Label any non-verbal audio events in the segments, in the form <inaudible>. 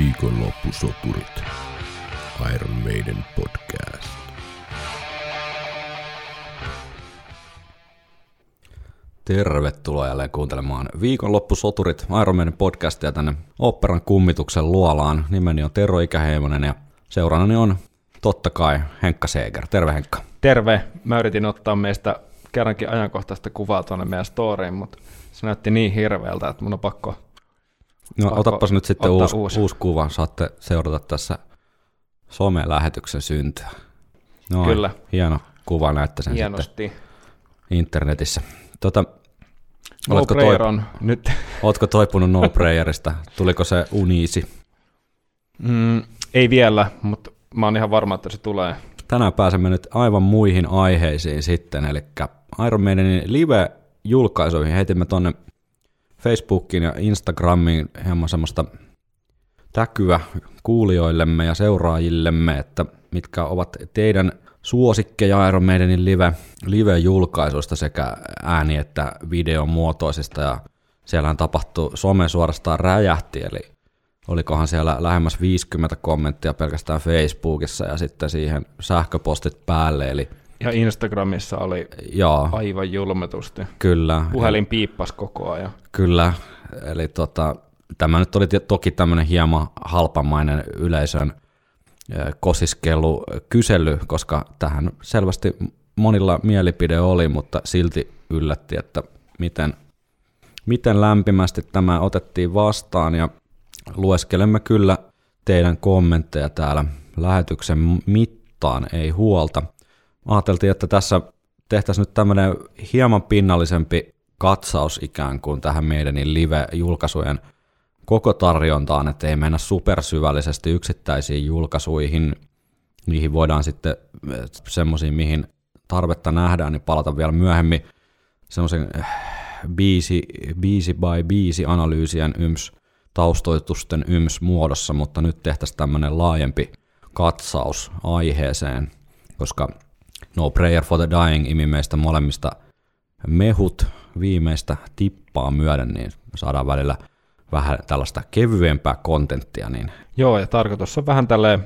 Viikonloppusoturit. Iron Maiden podcast. Tervetuloa jälleen kuuntelemaan Viikonloppusoturit Iron Maiden podcastia tänne operan kummituksen luolaan. Nimeni on Tero Ikäheimonen ja seurannani on totta kai Henkka Seeger. Terve Henkka. Terve. Mä yritin ottaa meistä kerrankin ajankohtaista kuvaa tuonne meidän storyin, mutta se näytti niin hirveältä, että mun on pakko No otapas nyt sitten uusi, uusi. uusi. kuva. Saatte seurata tässä some-lähetyksen syntyä. No, Kyllä. Hieno kuva, näette sen sitten hienosti. internetissä. Tota, No oletko, toip- on nyt. <laughs> oletko toipunut No Prayerista? Tuliko se uniisi? Mm, ei vielä, mutta mä oon ihan varma, että se tulee. Tänään pääsemme nyt aivan muihin aiheisiin sitten, eli Iron Maidenin live-julkaisuihin heitimme tonne Facebookiin ja Instagramiin hieman semmoista täkyä kuulijoillemme ja seuraajillemme, että mitkä ovat teidän suosikkeja Iron Maidenin live, live-julkaisuista sekä ääni- että videomuotoisista, ja siellähän tapahtui, some suorastaan räjähti, eli olikohan siellä lähemmäs 50 kommenttia pelkästään Facebookissa ja sitten siihen sähköpostit päälle, eli Ja Instagramissa oli joo, aivan julmetusti. kyllä. Puhelin piippas koko ajan. Kyllä, eli tota, tämä nyt oli toki tämmöinen hieman halpamainen yleisön kosiskelu kysely, koska tähän selvästi monilla mielipide oli, mutta silti yllätti, että miten, miten lämpimästi tämä otettiin vastaan ja lueskelemme kyllä teidän kommentteja täällä lähetyksen mittaan, ei huolta. Ajateltiin, että tässä tehtäisiin nyt tämmöinen hieman pinnallisempi katsaus ikään kuin tähän meidän live-julkaisujen koko tarjontaan, että ei mennä supersyvällisesti yksittäisiin julkaisuihin. Niihin voidaan sitten semmoisiin, mihin tarvetta nähdään, niin palata vielä myöhemmin semmoisen äh, biisi, biisi by biisi analyysien yms taustoitusten yms muodossa, mutta nyt tehtäisiin tämmöinen laajempi katsaus aiheeseen, koska No Prayer for the Dying imi meistä molemmista mehut viimeistä tippaa myöden, niin saadaan välillä vähän tällaista kevyempää kontenttia, niin Joo, ja tarkoitus on vähän tälleen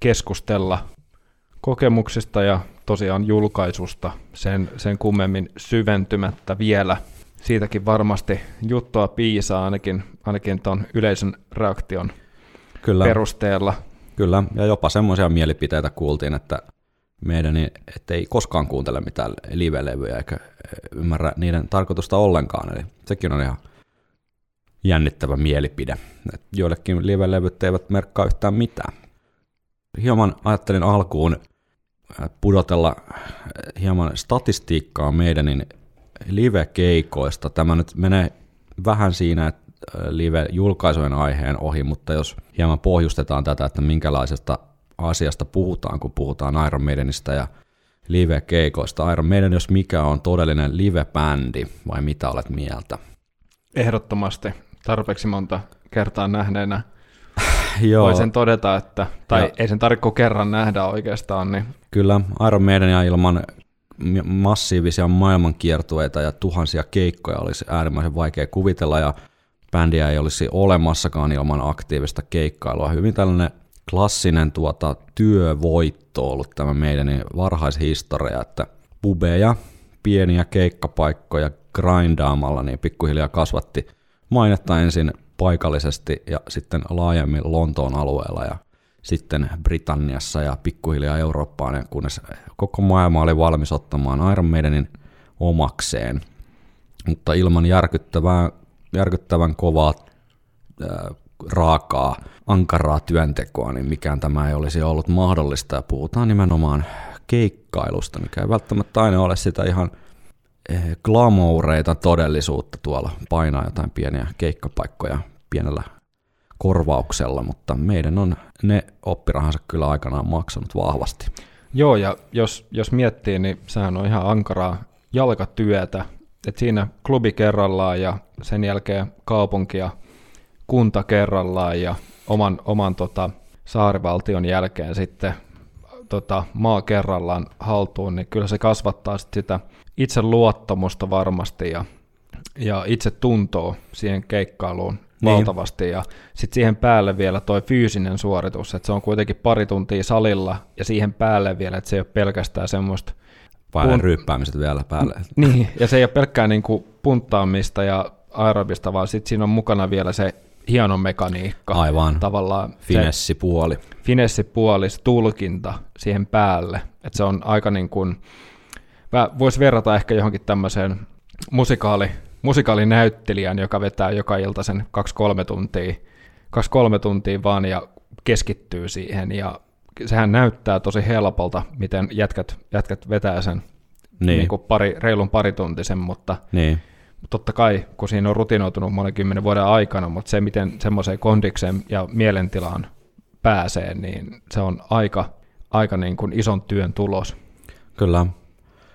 keskustella kokemuksista ja tosiaan julkaisusta sen, sen kummemmin syventymättä vielä. Siitäkin varmasti juttua piisaa ainakin, ainakin tuon yleisön reaktion kyllä, perusteella. kyllä, ja jopa semmoisia mielipiteitä kuultiin, että meidän niin, ettei koskaan kuuntele mitään live-levyjä eikä ymmärrä niiden tarkoitusta ollenkaan, eli sekin on ihan jännittävä mielipide. Et joillekin live-levyt eivät merkkaa yhtään mitään. Hieman ajattelin alkuun äh, pudotella äh, hieman statistiikkaa meidänin live-keikoista. Tämä nyt menee vähän siinä että live-julkaisujen aiheen ohi, mutta jos hieman pohjustetaan tätä, että minkälaisesta asiasta puhutaan, kun puhutaan Iron Maidenista ja live-keikoista. Iron Maiden, jos mikä on todellinen live-bändi, vai mitä olet mieltä? Ehdottomasti tarpeeksi monta kertaa nähneenä <sighs> Joo, voi sen todeta, että, tai Ja- ei sen tarvitse kerran nähdä oikeastaan, niin kyllä Iron Maidenia ilman massiivisia maailmankiertueita ja tuhansia keikkoja olisi äärimmäisen vaikea kuvitella, ja bändiä ei olisi olemassakaan ilman aktiivista keikkailua. Hyvin tällainen klassinen tuota, työvoitto ollut tämä meidän varhaishistoria, että pubeja, pieniä keikkapaikkoja grindaamalla, niin pikkuhiljaa kasvatti mainetta ensin paikallisesti ja sitten laajemmin Lontoon alueella ja sitten Britanniassa ja pikkuhiljaa Eurooppaan, ja kunnes koko maailma oli valmis ottamaan Iron Maidenin omakseen. Mutta ilman järkyttävää, järkyttävän kovaa ää, raakaa, ankaraa työntekoa, niin mikään tämä ei olisi ollut mahdollista. Ja puhutaan nimenomaan keikkailusta, mikä ei välttämättä aina ole sitä ihan eh, glamoureita todellisuutta tuolla painaa jotain pieniä keikkapaikkoja pienellä korvauksella, mutta meidän on ne oppirahansa kyllä aikanaan maksanut vahvasti. Joo, ja jos, jos miettii, niin sehän on ihan ankaraa jalkatyötä. Et siinä klubi kerrallaan ja sen jälkeen kaupunki ja kunta kerrallaan ja oman, oman tota, saarivaltion jälkeen sitten tota, maa kerrallaan haltuun, niin kyllä se kasvattaa sit sitä itseluottamusta varmasti ja ja itse tuntoa siihen keikkailuun Niin. valtavasti. Ja sitten siihen päälle vielä toi fyysinen suoritus, että se on kuitenkin pari tuntia salilla ja siihen päälle vielä, että se ei ole pelkästään semmoista Paidan Kun- ryyppäämiset vielä päälle. <laughs> Niin, ja se ei ole pelkkää niin kuin punttaamista ja aerobista, vaan sitten siinä on mukana vielä se hieno mekaniikka. Aivan. Tavallaan se Finessipuoli. finessipuoli, se tulkinta siihen päälle. Että se on aika niin kuin, voisi verrata ehkä johonkin tämmöiseen musikaali, musikaalinäyttelijän, joka vetää joka ilta sen 2-3 tuntia, 2-3 tuntia vaan ja keskittyy siihen ja sehän näyttää tosi helpolta, miten jätkät, jätkät vetää sen Niin. niin. Niin kuin pari, reilun parituntisen, mutta Niin. Totta kai, kun siinä on rutinoitunut monen kymmenen vuoden aikana, mutta se, miten semmoiseen kondikseen ja mielentilaan pääsee, niin se on aika, aika niin kuin ison työn tulos. Kyllä.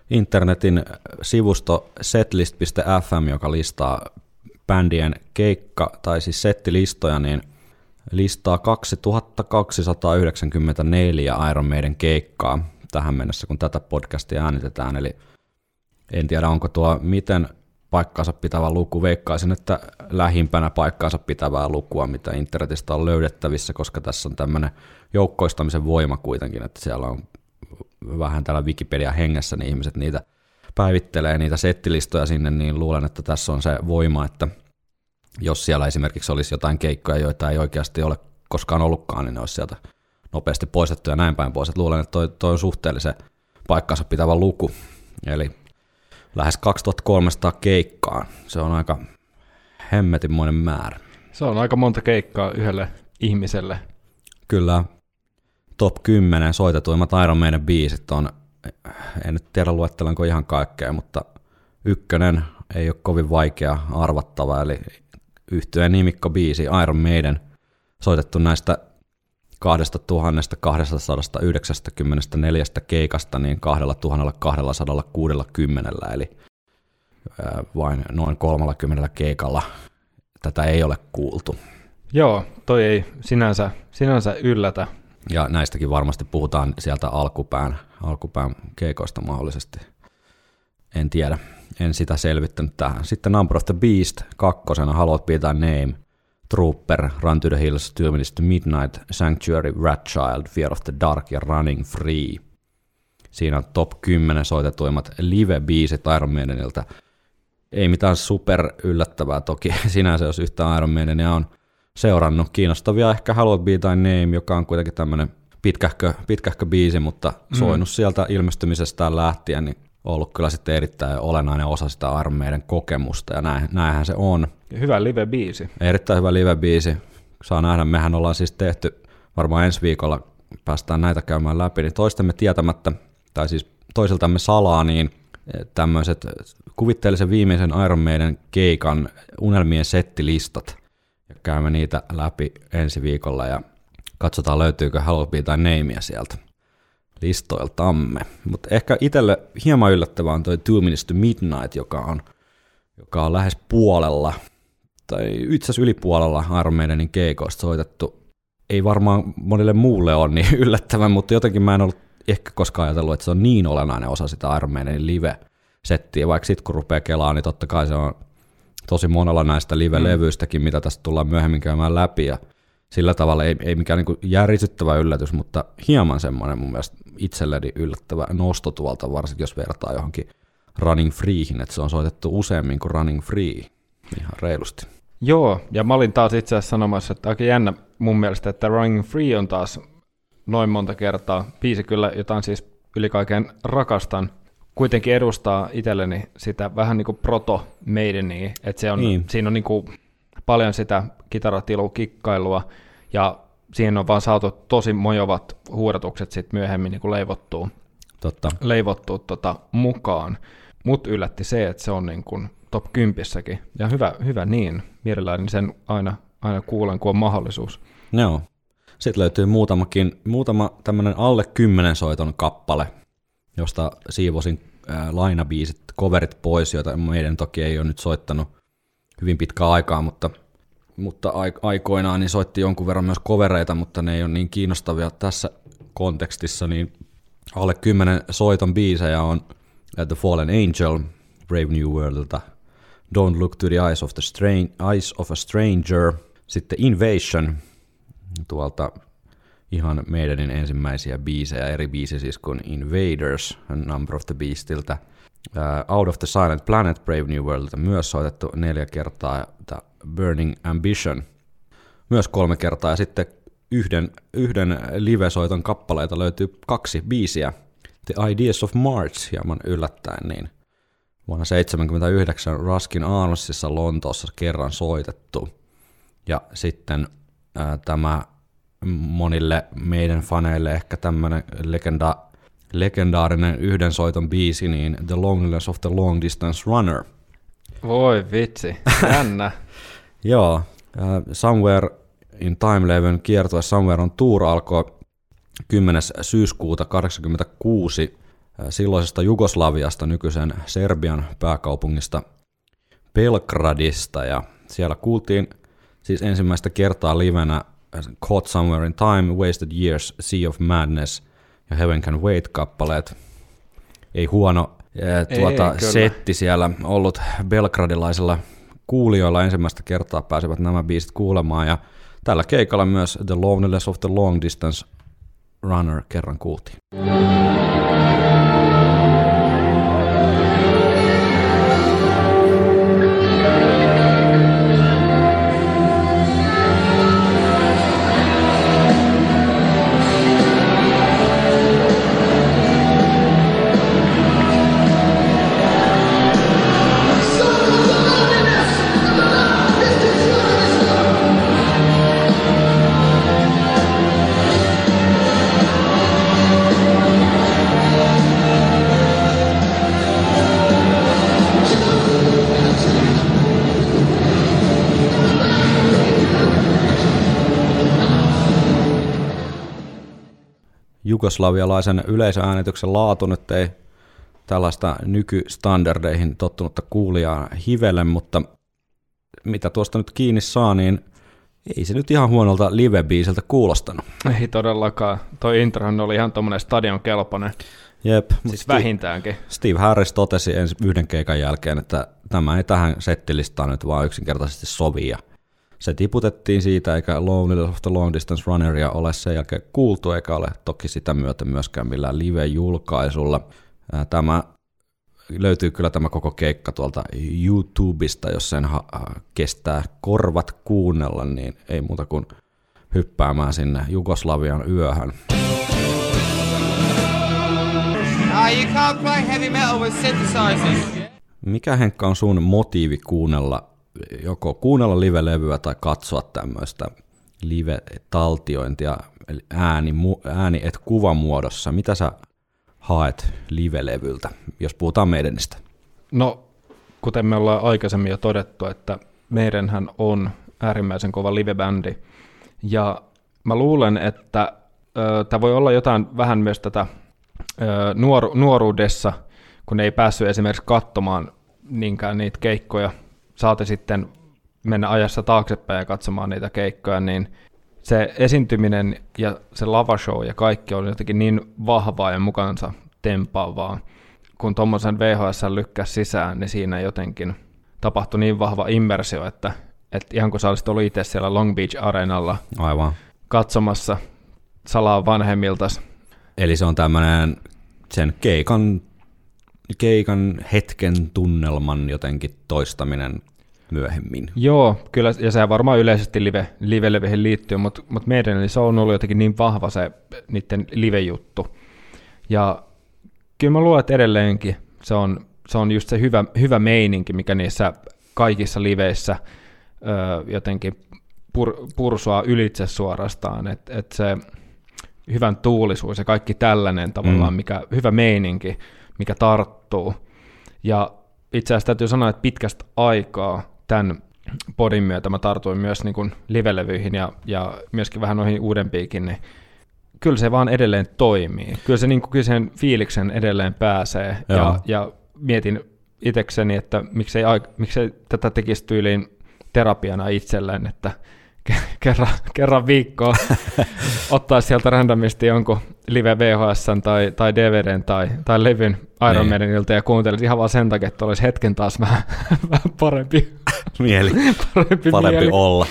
Internetin sivusto setlist.fm, joka listaa bändien keikka- tai siis settilistoja, niin listaa 2294 Iron Maiden keikkaa tähän mennessä, kun tätä podcastia äänitetään. Eli en tiedä, onko tuo miten paikkaansa pitävä luku. Veikkaisin, että lähimpänä paikkaansa pitävää lukua, mitä internetistä on löydettävissä, koska tässä on tämmöinen joukkoistamisen voima kuitenkin, että siellä on vähän täällä Wikipedia hengessä, niin ihmiset niitä päivittelee niitä settilistoja sinne, niin luulen, että tässä on se voima, että jos siellä esimerkiksi olisi jotain keikkoja, joita ei oikeasti ole koskaan ollutkaan, niin ne olisi sieltä nopeasti poistettu ja näin päin pois. Et luulen, että toi, toi on suhteellisen paikkansa pitävä luku. Eli lähes 2300 keikkaa. Se on aika hemmetinmoinen määrä. Se on aika monta keikkaa yhdelle ihmiselle. Kyllä top 10 soitetuimmat Iron Maiden biisit on, en nyt tiedä luettelenko ihan kaikkea, mutta ykkönen ei ole kovin vaikea arvattava, eli yhtyeen nimikko biisi Iron Maiden, soitettu näistä 2294 keikasta niin 2260, eli vain noin 30 keikalla tätä ei ole kuultu. Joo, toi ei sinänsä, sinänsä yllätä. Ja näistäkin varmasti puhutaan sieltä alkupään, alkupään keikoista mahdollisesti. En tiedä, en sitä selvittänyt tähän. Sitten Number of the Beast, kakkosena Haluat Thy Name, Trooper, Run to the Hills, Two Minutes to Midnight, Sanctuary, Rat Child, Fear of the Dark ja Running Free. Siinä on top 10 soitetuimmat live-biisit Iron Maidenilta. Ei mitään super yllättävää toki <laughs> sinänsä, jos yhtään Iron Maidenia on seurannut. Kiinnostavia ehkä Haluat Be Thy Name, joka on kuitenkin tämmöinen pitkähkö, pitkähkö biisi, mutta soinut sieltä ilmestymisestään lähtien, niin ollut kyllä sitten erittäin olennainen osa sitä Iron Maiden kokemusta, ja näin, näinhän se on. Hyvä live-biisi. Erittäin hyvä live-biisi. Saa nähdä, mehän ollaan siis tehty, varmaan ensi viikolla päästään näitä käymään läpi, niin toistemme tietämättä, tai siis toisiltamme salaa, niin tämmöiset kuvitteellisen viimeisen Iron Maiden keikan unelmien settilistat, ja käymme niitä läpi ensi viikolla, ja katsotaan löytyykö Be Thy Nameia sieltä listoiltamme. Mutta ehkä itselle hieman yllättävää on toi Two Minutes to Midnight, joka on, joka on lähes puolella, tai itse asiassa yli puolella Iron Maidenin keikoista soitettu. Ei varmaan monille muulle ole niin <laughs> yllättävän, mutta jotenkin mä en ollut ehkä koskaan ajatellut, että se on niin olennainen osa sitä Maidenin live-settiä, vaikka sitten kun rupeaa kelaamaan, niin totta kai se on tosi monella näistä live-levyistäkin, mitä tästä tullaan myöhemmin käymään läpi, ja sillä tavalla ei, ei mikään niin järisyttävä yllätys, mutta hieman semmoinen mun mielestä itselleni yllättävä nosto tuolta, varsinkin jos vertaa johonkin Running Freehin, että se on soitettu useammin kuin Running Free, ihan reilusti. Joo, ja mä olin taas itse asiassa sanomassa, että aika jännä mun mielestä, että Running Free on taas noin monta kertaa. Biisi kyllä, jota siis yli kaiken rakastan, kuitenkin edustaa itselleni sitä vähän niin kuin proto maidenia, että se on, Niin. siinä on niin kuin paljon sitä kitaratilukikkailua, ja siihen on vaan saatu tosi mojovat huudatukset sitten myöhemmin niin kuin leivottua, Totta. leivottua tota mukaan. Mut yllätti se, että se on niin kuin top 10 ja hyvä, hyvä niin. Mielelläni sen aina, aina kuulen, kun on mahdollisuus. Joo. Sitten löytyy muutamakin, muutama tämmöinen alle 10 soiton kappale, josta siivosin ää, lainabiisit, coverit pois, joita meidän toki ei ole nyt soittanut hyvin pitkään aikaa, mutta, mutta ai- aikoinaan niin soitti jonkun verran myös covereita, mutta ne ei ole niin kiinnostavia tässä kontekstissa, niin alle 10 soiton biisejä on The Fallen Angel, Brave New Worldilta, Don't Look to the Eyes of, the Stran- Eyes of a Stranger, sitten Invasion, tuolta ihan meidänin ensimmäisiä biisejä, eri biisi siis kuin Invaders, Number of the Beastiltä, uh, Out of the Silent Planet, Brave New World, myös soitettu neljä kertaa, Burning Ambition, myös kolme kertaa, ja sitten yhden, yhden live-soiton kappaleita löytyy kaksi biisiä, The Ideas of March, hieman yllättäen, niin vuonna 1979 Ruskin Armsissa Lontoossa kerran soitettu. Ja sitten ää, tämä monille meidän faneille ehkä tämmöinen legenda, legendaarinen yhden soiton biisi, niin The Loneliness of the Long Distance Runner. Voi vitsi, jännä. <laughs> Joo, uh, Somewhere in Time-levyn kiertue Somewhere on Tour alkoi 10. syyskuuta 1986 silloisesta Jugoslaviasta, nykyisen Serbian pääkaupungista Belgradista, ja siellä kuultiin siis ensimmäistä kertaa livenä Caught Somewhere in Time, Wasted Years, Sea of Madness ja Heaven Can Wait-kappaleet. Ei huono Ei, tuota, Ei, setti siellä ollut belgradilaisilla kuulijoilla ensimmäistä kertaa pääsevät nämä biisit kuulemaan, ja tällä keikalla myös The Loneliness of the Long Distance Runner kerran kuultiin. Jugoslavialaisen yleisöäänityksen laatu nyt ei tällaista nykystandardeihin tottunutta kuulijaa hivele, mutta mitä tuosta nyt kiinni saa, niin ei se nyt ihan huonolta live-biisiltä kuulostanut. Ei todellakaan. Toi introhan oli ihan tuommoinen stadion kelpoinen. Jep. Siis vähintäänkin. Steve Harris totesi ensi yhden keikan jälkeen, että tämä ei tähän settilistaan nyt vaan yksinkertaisesti sovi. Ja se tiputettiin siitä, eikä Lonely of the Long Distance Runneria ole sen jälkeen kuultu, eikä ole toki sitä myötä myöskään millään live-julkaisulla. Tämä löytyy kyllä tämä koko keikka tuolta YouTubesta, jos sen ha- kestää korvat kuunnella, niin ei muuta kuin hyppäämään sinne Jugoslavian yöhön. Mikä Henkka on sun motiivi kuunnella joko kuunnella live-levyä tai katsoa tämmöistä live-taltiointia, ääni, ääni et kuvamuodossa. Mitä sä haet live-levyltä, jos puhutaan meidänistä? No, kuten me ollaan aikaisemmin jo todettu, että meidänhän on äärimmäisen kova live-bändi. Ja mä luulen, että tämä voi olla jotain vähän myös tätä ö, nuoru- nuoruudessa, kun ei päässyt esimerkiksi katsomaan niinkään niitä keikkoja – saate sitten mennä ajassa taaksepäin ja katsomaan niitä keikkoja, niin se esiintyminen ja se lavashow ja kaikki on jotenkin niin vahvaa ja mukansa tempaavaa. Kun tuommoisen VHS lykkäsi sisään, niin siinä jotenkin tapahtui niin vahva immersio, että, että ihan kuin sä olisit ollut itse siellä Long Beach Arenalla Aivan. katsomassa salaa vanhemmiltas. Eli se on tämmöinen sen keikan keikan hetken tunnelman jotenkin toistaminen myöhemmin. Joo, kyllä, ja se varmaan yleisesti live, live-leveihin liittyy, mutta, mutta meidän eli se on ollut jotenkin niin vahva se niiden live-juttu. Ja kyllä mä luulen, että edelleenkin se on, se on just se hyvä, hyvä meininki, mikä niissä kaikissa liveissä ö, jotenkin pur, pursua ylitse suorastaan, että et se hyvän tuulisuus ja kaikki tällainen tavallaan, mm. mikä hyvä meininki, mikä tarttuu. Ja itse asiassa täytyy sanoa, että pitkästä aikaa tämän podin myötä mä tartuin myös niin kuin livelevyihin ja, ja myöskin vähän noihin uudempiikin, niin kyllä se vaan edelleen toimii. Kyllä se niin kuin sen fiiliksen edelleen pääsee ja, ja mietin itsekseni, että miksei, miksei tätä tekisi tyyliin terapiana itselleen, että kerran, kerran viikkoa <laughs> ottaa sieltä randomisti jonkun live VHS tai, tai DVDn tai, tai levyn Iron Niin. Maidenilta ja kuuntelisi ihan vaan sen takia, että olisi hetken taas vähän, <laughs> vähän parempi, <laughs> Mieli, parempi, parempi mieli. olla.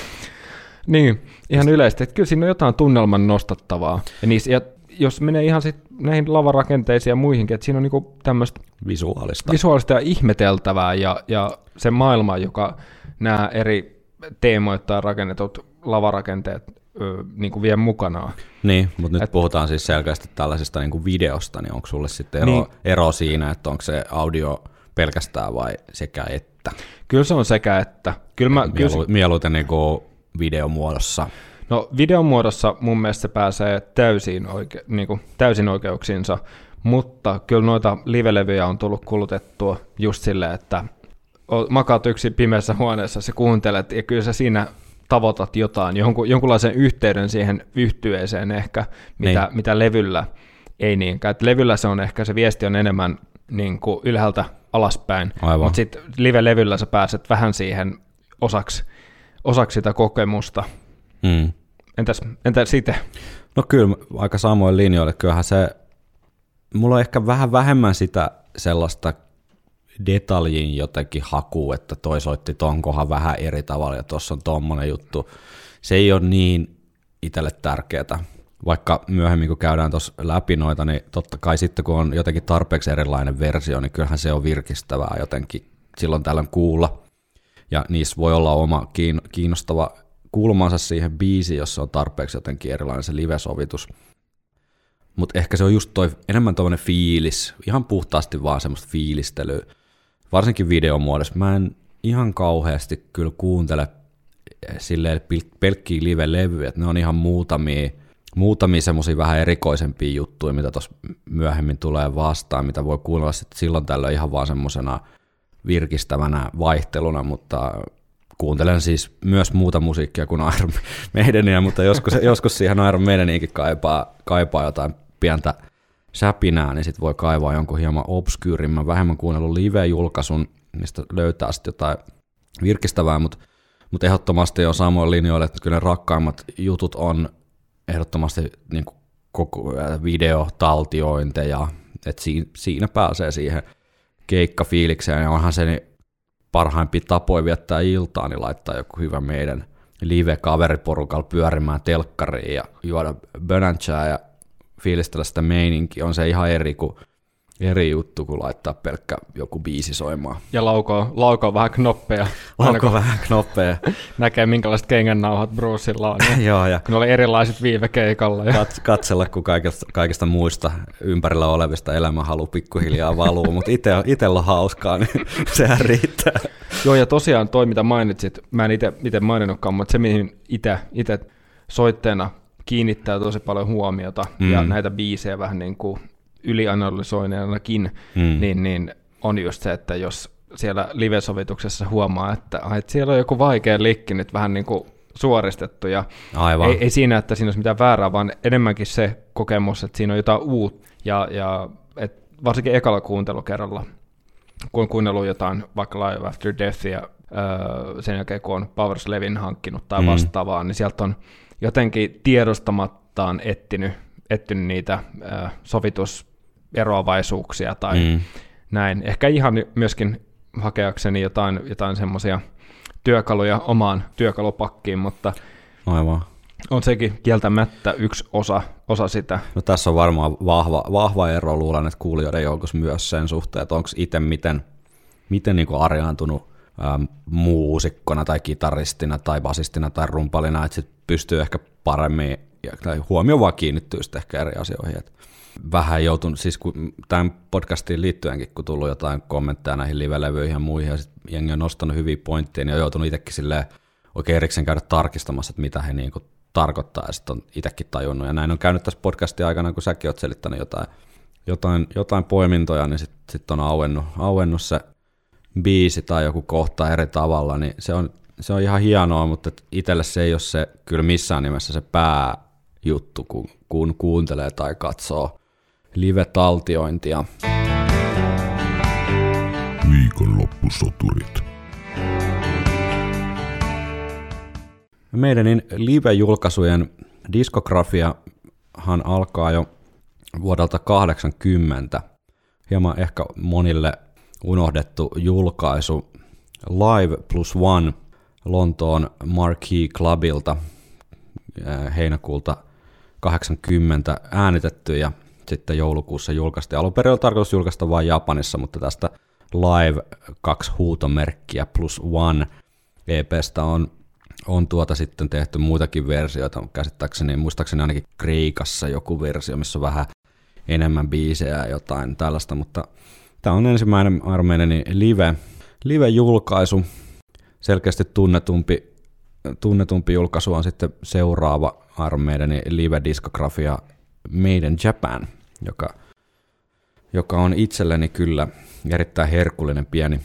Niin, ihan yleisesti, että kyllä siinä on jotain tunnelman nostattavaa. Ja, niissä, ja jos menee ihan sit näihin lavarakenteisiin ja muihinkin, että siinä on niinku tämmöistä Visuaalista. visuaalista ja ihmeteltävää ja, ja se maailma, joka nämä eri teemoittain rakennetut lavarakenteet ö, niin kuin vie mukanaan. Niin, mutta nyt Et- puhutaan siis selkeästi tällaisesta niin kuin videosta, niin onko sulle sitten ero, Niin. ero siinä, että onko se audio pelkästään vai sekä että? Kyllä se on sekä että. Kyllä mä, kyllä se, Mielu, mieluiten niin kuin videomuodossa. no videon muodossa mun mielestä se pääsee täysin, oike, niin kuin, täysin oikeuksiinsa, mutta kyllä noita livelevyjä on tullut kulutettua just silleen, että makaat yksin pimeässä huoneessa, sä kuuntelet ja kyllä sä siinä tavoitat jotain, jonkun, jonkunlaisen yhteyden siihen yhtyeeseen ehkä, mitä, Niin. mitä levyllä ei niinkään. Et levyllä se on ehkä, se viesti on enemmän niin kuin ylhäältä alaspäin, Aivan. mutta sitten live-levyllä sä pääset vähän siihen osaksi, osaksi sitä kokemusta. Mm. Entäs, entäs itse? No kyllä, aika samoin linjoille. Kyllähän se, mulla on ehkä vähän vähemmän sitä sellaista detaljin jotenkin haku, että toi soitti ton kohan vähän eri tavalla ja tuossa on tommonen juttu. Se ei ole niin itselle tärkeää. Vaikka myöhemmin kun käydään tuossa läpi noita, niin totta kai sitten kun on jotenkin tarpeeksi erilainen versio, niin kyllähän se on virkistävää jotenkin silloin tällöin kuulla. Ja niissä voi olla oma kiin- kiinnostava kulmansa siihen biisiin, jos se on tarpeeksi jotenkin erilainen se live-sovitus. Mutta ehkä se on just toi enemmän tuommoinen fiilis, ihan puhtaasti vaan semmoista fiilistelyä. Varsinkin videomuodossa. Mä en ihan kauheasti kyllä kuuntele silleen pel- pelkkiä live-levyjä, että ne on ihan muutamia, muutamia semmoisia vähän erikoisempia juttuja, mitä tuossa myöhemmin tulee vastaan, mitä voi kuunnella sitten silloin tällöin ihan vaan semmoisena virkistävänä vaihteluna, mutta kuuntelen siis myös muuta musiikkia kuin Iron <laughs> Maidenia, mutta joskus, joskus siihen Iron Maideniinkin kaipaa, kaipaa jotain pientä säpinää, niin sitten voi kaivaa jonkun hieman obskyyrimmän, vähemmän kuunnellun live-julkaisun, mistä löytää sitten jotain virkistävää, mutta mut ehdottomasti on samoin linjoilla, että kyllä ne rakkaimmat jutut on ehdottomasti niin koko videotaltiointeja, että siinä, siinä pääsee siihen keikkafiilikseen, ja onhan se niin parhaimpia tapoja viettää iltaa, niin laittaa joku hyvä meidän live-kaveriporukalla pyörimään telkkariin ja juoda bönänsää ja fiilistellä sitä meininkiä. On se ihan eri, kuin, eri juttu kuin laittaa pelkkä joku biisi soimaan. Ja laukoo, laukoo vähän knoppeja, kun vähän knoppeja? <laughs> näkee minkälaiset kengännauhat Brucella on. Ja <laughs> Joo, ja kun oli erilaiset viime keikalla. Ja kat- katsella, kun kaikista, kaikista muista ympärillä olevista elämänhalu pikkuhiljaa valuu, mutta ite, itellä on hauskaa, niin <laughs> sehän riittää. Joo, ja tosiaan toi, mitä mainitsit, mä en itse maininnutkaan, mutta se, mihin itse soitteena kiinnittää tosi paljon huomiota, mm. ja Mm. näitä biisejä vähän niin kuin ylianalysoinenakin, Mm. niin, niin on just se, että jos siellä live-sovituksessa huomaa, että, että siellä on joku vaikea likki nyt vähän niin kuin suoristettu, ja Aivan. ei, ei siinä, että siinä olisi mitään väärää, vaan enemmänkin se kokemus, että siinä on jotain uutta, ja, ja et varsinkin ekalla kuuntelukerralla, kun on kuunnellut jotain vaikka Live After Deathia öö, sen jälkeen, kun on Powers Levin hankkinut tai Mm. vastaavaa, niin sieltä on jotenkin tiedostamattaan etsinyt, etsinyt niitä öö, sovituseroavaisuuksia tai mm. Näin. Ehkä ihan myöskin hakeakseni jotain, jotain semmoisia työkaluja omaan työkalupakkiin, mutta Aivan. on sekin kieltämättä yksi osa, osa sitä. No tässä on varmaan vahva, vahva ero, luulen, että kuulijoiden joukossa myös sen suhteen, että onko itse miten, miten niin arjaantunut äm, muusikkona tai kitaristina tai basistina tai rumpalina, että sit pystyy ehkä paremmin, ja, tai huomio vaan kiinnittyy sitten ehkä eri asioihin. Et vähän joutunut, siis kun tämän podcastiin liittyenkin, kun tullut jotain kommentteja näihin live-levyihin ja muihin, ja sit jengi on nostanut hyviä pointteja, niin on joutunut itsekin silleen oikein erikseen käydä tarkistamassa, että mitä he niin kuin tarkoittaa, ja sitten on itsekin tajunnut. Ja näin on käynyt tässä podcastin aikana, kun säkin oot selittänyt jotain, jotain, jotain poimintoja, niin sitten sit on auennut, auennut se biisi tai joku kohta eri tavalla, niin se on, se on ihan hienoa, mutta itselle se ei ole se kyllä missään nimessä se pääjuttu, kun, kun kuuntelee tai katsoo live-taltiointia. Viikonloppusoturit. Meidänin live-julkaisujen diskografiahan alkaa jo vuodelta 80. Hieman ehkä monille unohdettu julkaisu Live Plus One Lontoon Marquee Clubilta äh, heinäkuulta 80 äänitetty ja sitten joulukuussa julkaistiin. Alun perin oli tarkoitus julkaista vain Japanissa, mutta tästä Live 2 huutomerkkiä plus One EPstä on, on tuota sitten tehty muitakin versioita, käsittääkseni, muistaakseni ainakin Kreikassa joku versio, missä on vähän enemmän biisejä ja jotain tällaista, mutta tämä on ensimmäinen Armeenin live, live-julkaisu, selkeästi tunnetumpi, tunnetumpi julkaisu on sitten seuraava Armeenin live-diskografia Made in Japan, joka, joka on itselleni kyllä erittäin herkullinen pieni,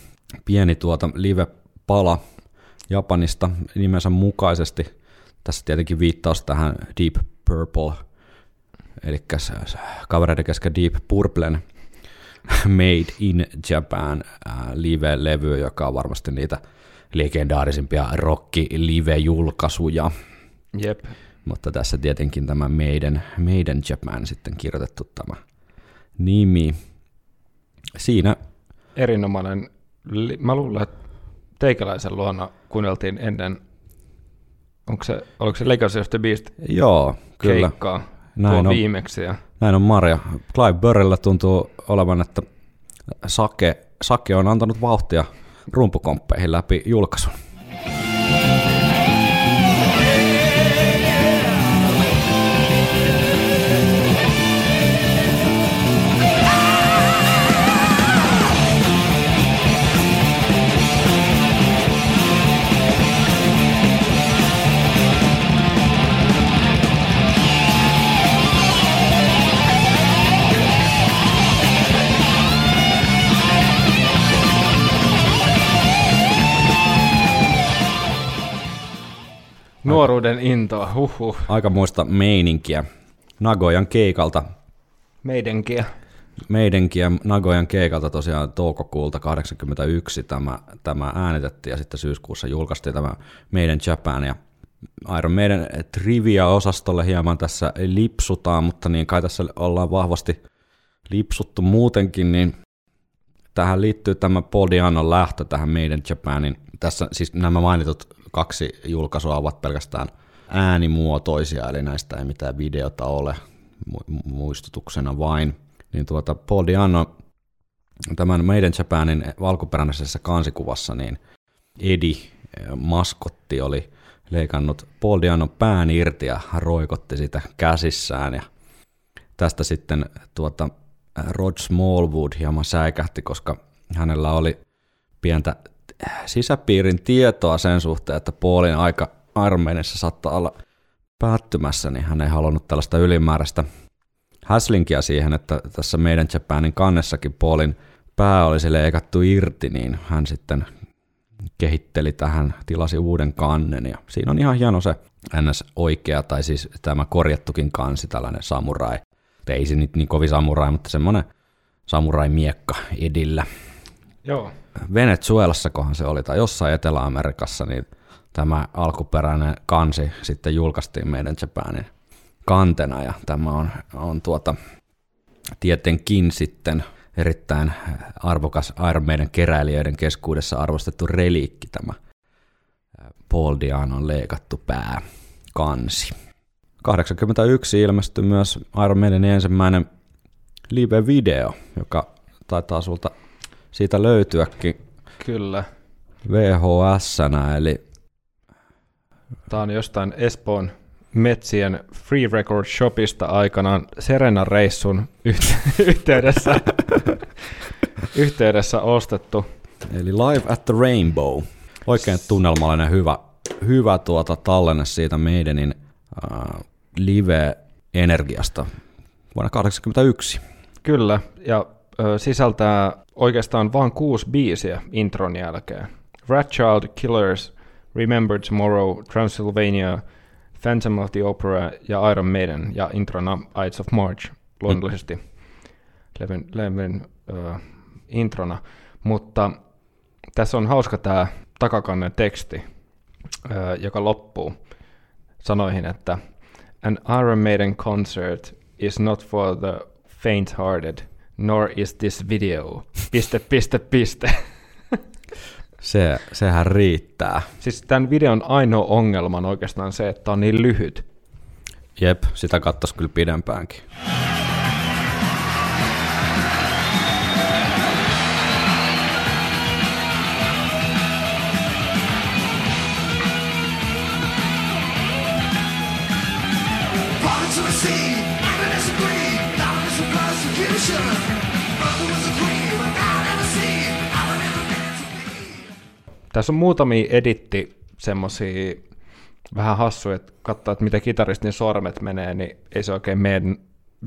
pieni tuota live-pala Japanista nimensä mukaisesti. Tässä tietenkin viittaus tähän Deep Purple, eli kavereiden kesken Deep Purplen Made in Japan live-levy, joka on varmasti niitä legendaarisimpia rock-live-julkaisuja. Jep. Mutta tässä tietenkin tämä meidän, meidän Japan sitten kirjoitettu tämä nimi. Siinä Erinomainen, mä luulen, että teikäläisen luona kuunneltiin ennen, onko se, oliko se Legacy of the Beast Joo, kyllä. keikkaa Näin on. viimeksi. Ja Näin on Marja. Clive Burrella tuntuu olevan, että Sake, Sake on antanut vauhtia rumpukomppeihin läpi julkaisun. Nuoruuden intoa, huhhuh, Aika muista meininkiä. Nagojan keikalta meidänkin ja Nagojan keikalta tosiaan toukokuulta 81 tämä, tämä äänitettiin ja sitten syyskuussa julkaistiin tämä meidän Japan ja Iron Maiden trivia-osastolle hieman tässä lipsutaan, mutta niin kai tässä ollaan vahvasti lipsuttu muutenkin, niin tähän liittyy tämä Paul Dianon lähtö tähän meidän Japanin. Tässä siis nämä mainitut kaksi julkaisua ovat pelkästään äänimuotoisia, eli näistä ei mitään videota ole mu- muistutuksena vain. Niin tuota Paul Diano tämän meidän Japanin valkoperäisessä kansikuvassa, niin Edi maskotti oli leikannut Paul Dianon pään irti ja roikotti sitä käsissään ja tästä sitten tuota Rod Smallwood hieman säikähti, koska hänellä oli pientä sisäpiirin tietoa sen suhteen, että Paulin aika Armeenissa saattaa olla päättymässä, niin hän ei halunnut tällaista ylimääräistä häslinkiä siihen, että tässä meidän Japanin kannessakin Paulin pää olisi leikattu irti, niin hän sitten kehitteli tähän, tilasi uuden kannen ja siinä on ihan hieno se ns. oikea, tai siis tämä korjattukin kansi, tällainen samurai. Ei se nyt niin kovin samurai, mutta semmoinen samurai-miekka edillä. Joo, Venezuelassakohan se oli, tai jossain Etelä-Amerikassa, niin tämä alkuperäinen kansi sitten julkaistiin meidän Japanin kantena, ja tämä on, on tuota, tietenkin sitten erittäin arvokas Iron Maiden keräilijöiden keskuudessa arvostettu reliikki tämä Paul Dianon leikattu pää kansi. 81 ilmestyi myös Iron Maidenin ensimmäinen live-video, joka taitaa sulta siitä löytyäkin kyllä. vhs eli Tämä on jostain Espoon metsien Free Record Shopista aikanaan Serena-reissun yht- <laughs> yhteydessä, <laughs> yhteydessä ostettu. Eli Live at the Rainbow. Oikein tunnelmallinen hyvä, hyvä tuota tallenne siitä Maidenin äh, live-energiasta vuonna 1981. Kyllä, ja sisältää oikeastaan vain kuusi biisiä intron jälkeen. Rat Child, Killers, Remember Tomorrow, Transylvania, Phantom of the Opera ja Iron Maiden ja introna Ides of March luonnollisesti levyn, levyn ö, introna. Mutta tässä on hauska tämä takakannen teksti, ö, joka loppuu. sanoihin, että An Iron Maiden concert is not for the faint-hearted, nor is this video. Piste, piste, piste. Se, sehän riittää. Siis tämän videon ainoa ongelma on oikeastaan se, että on niin lyhyt. Jep, sitä kattos kyllä pidempäänkin. Tässä on muutamia editti semmosia vähän hassuja, että katsoo, että miten kitaristin sormet menee, niin ei se oikein mene,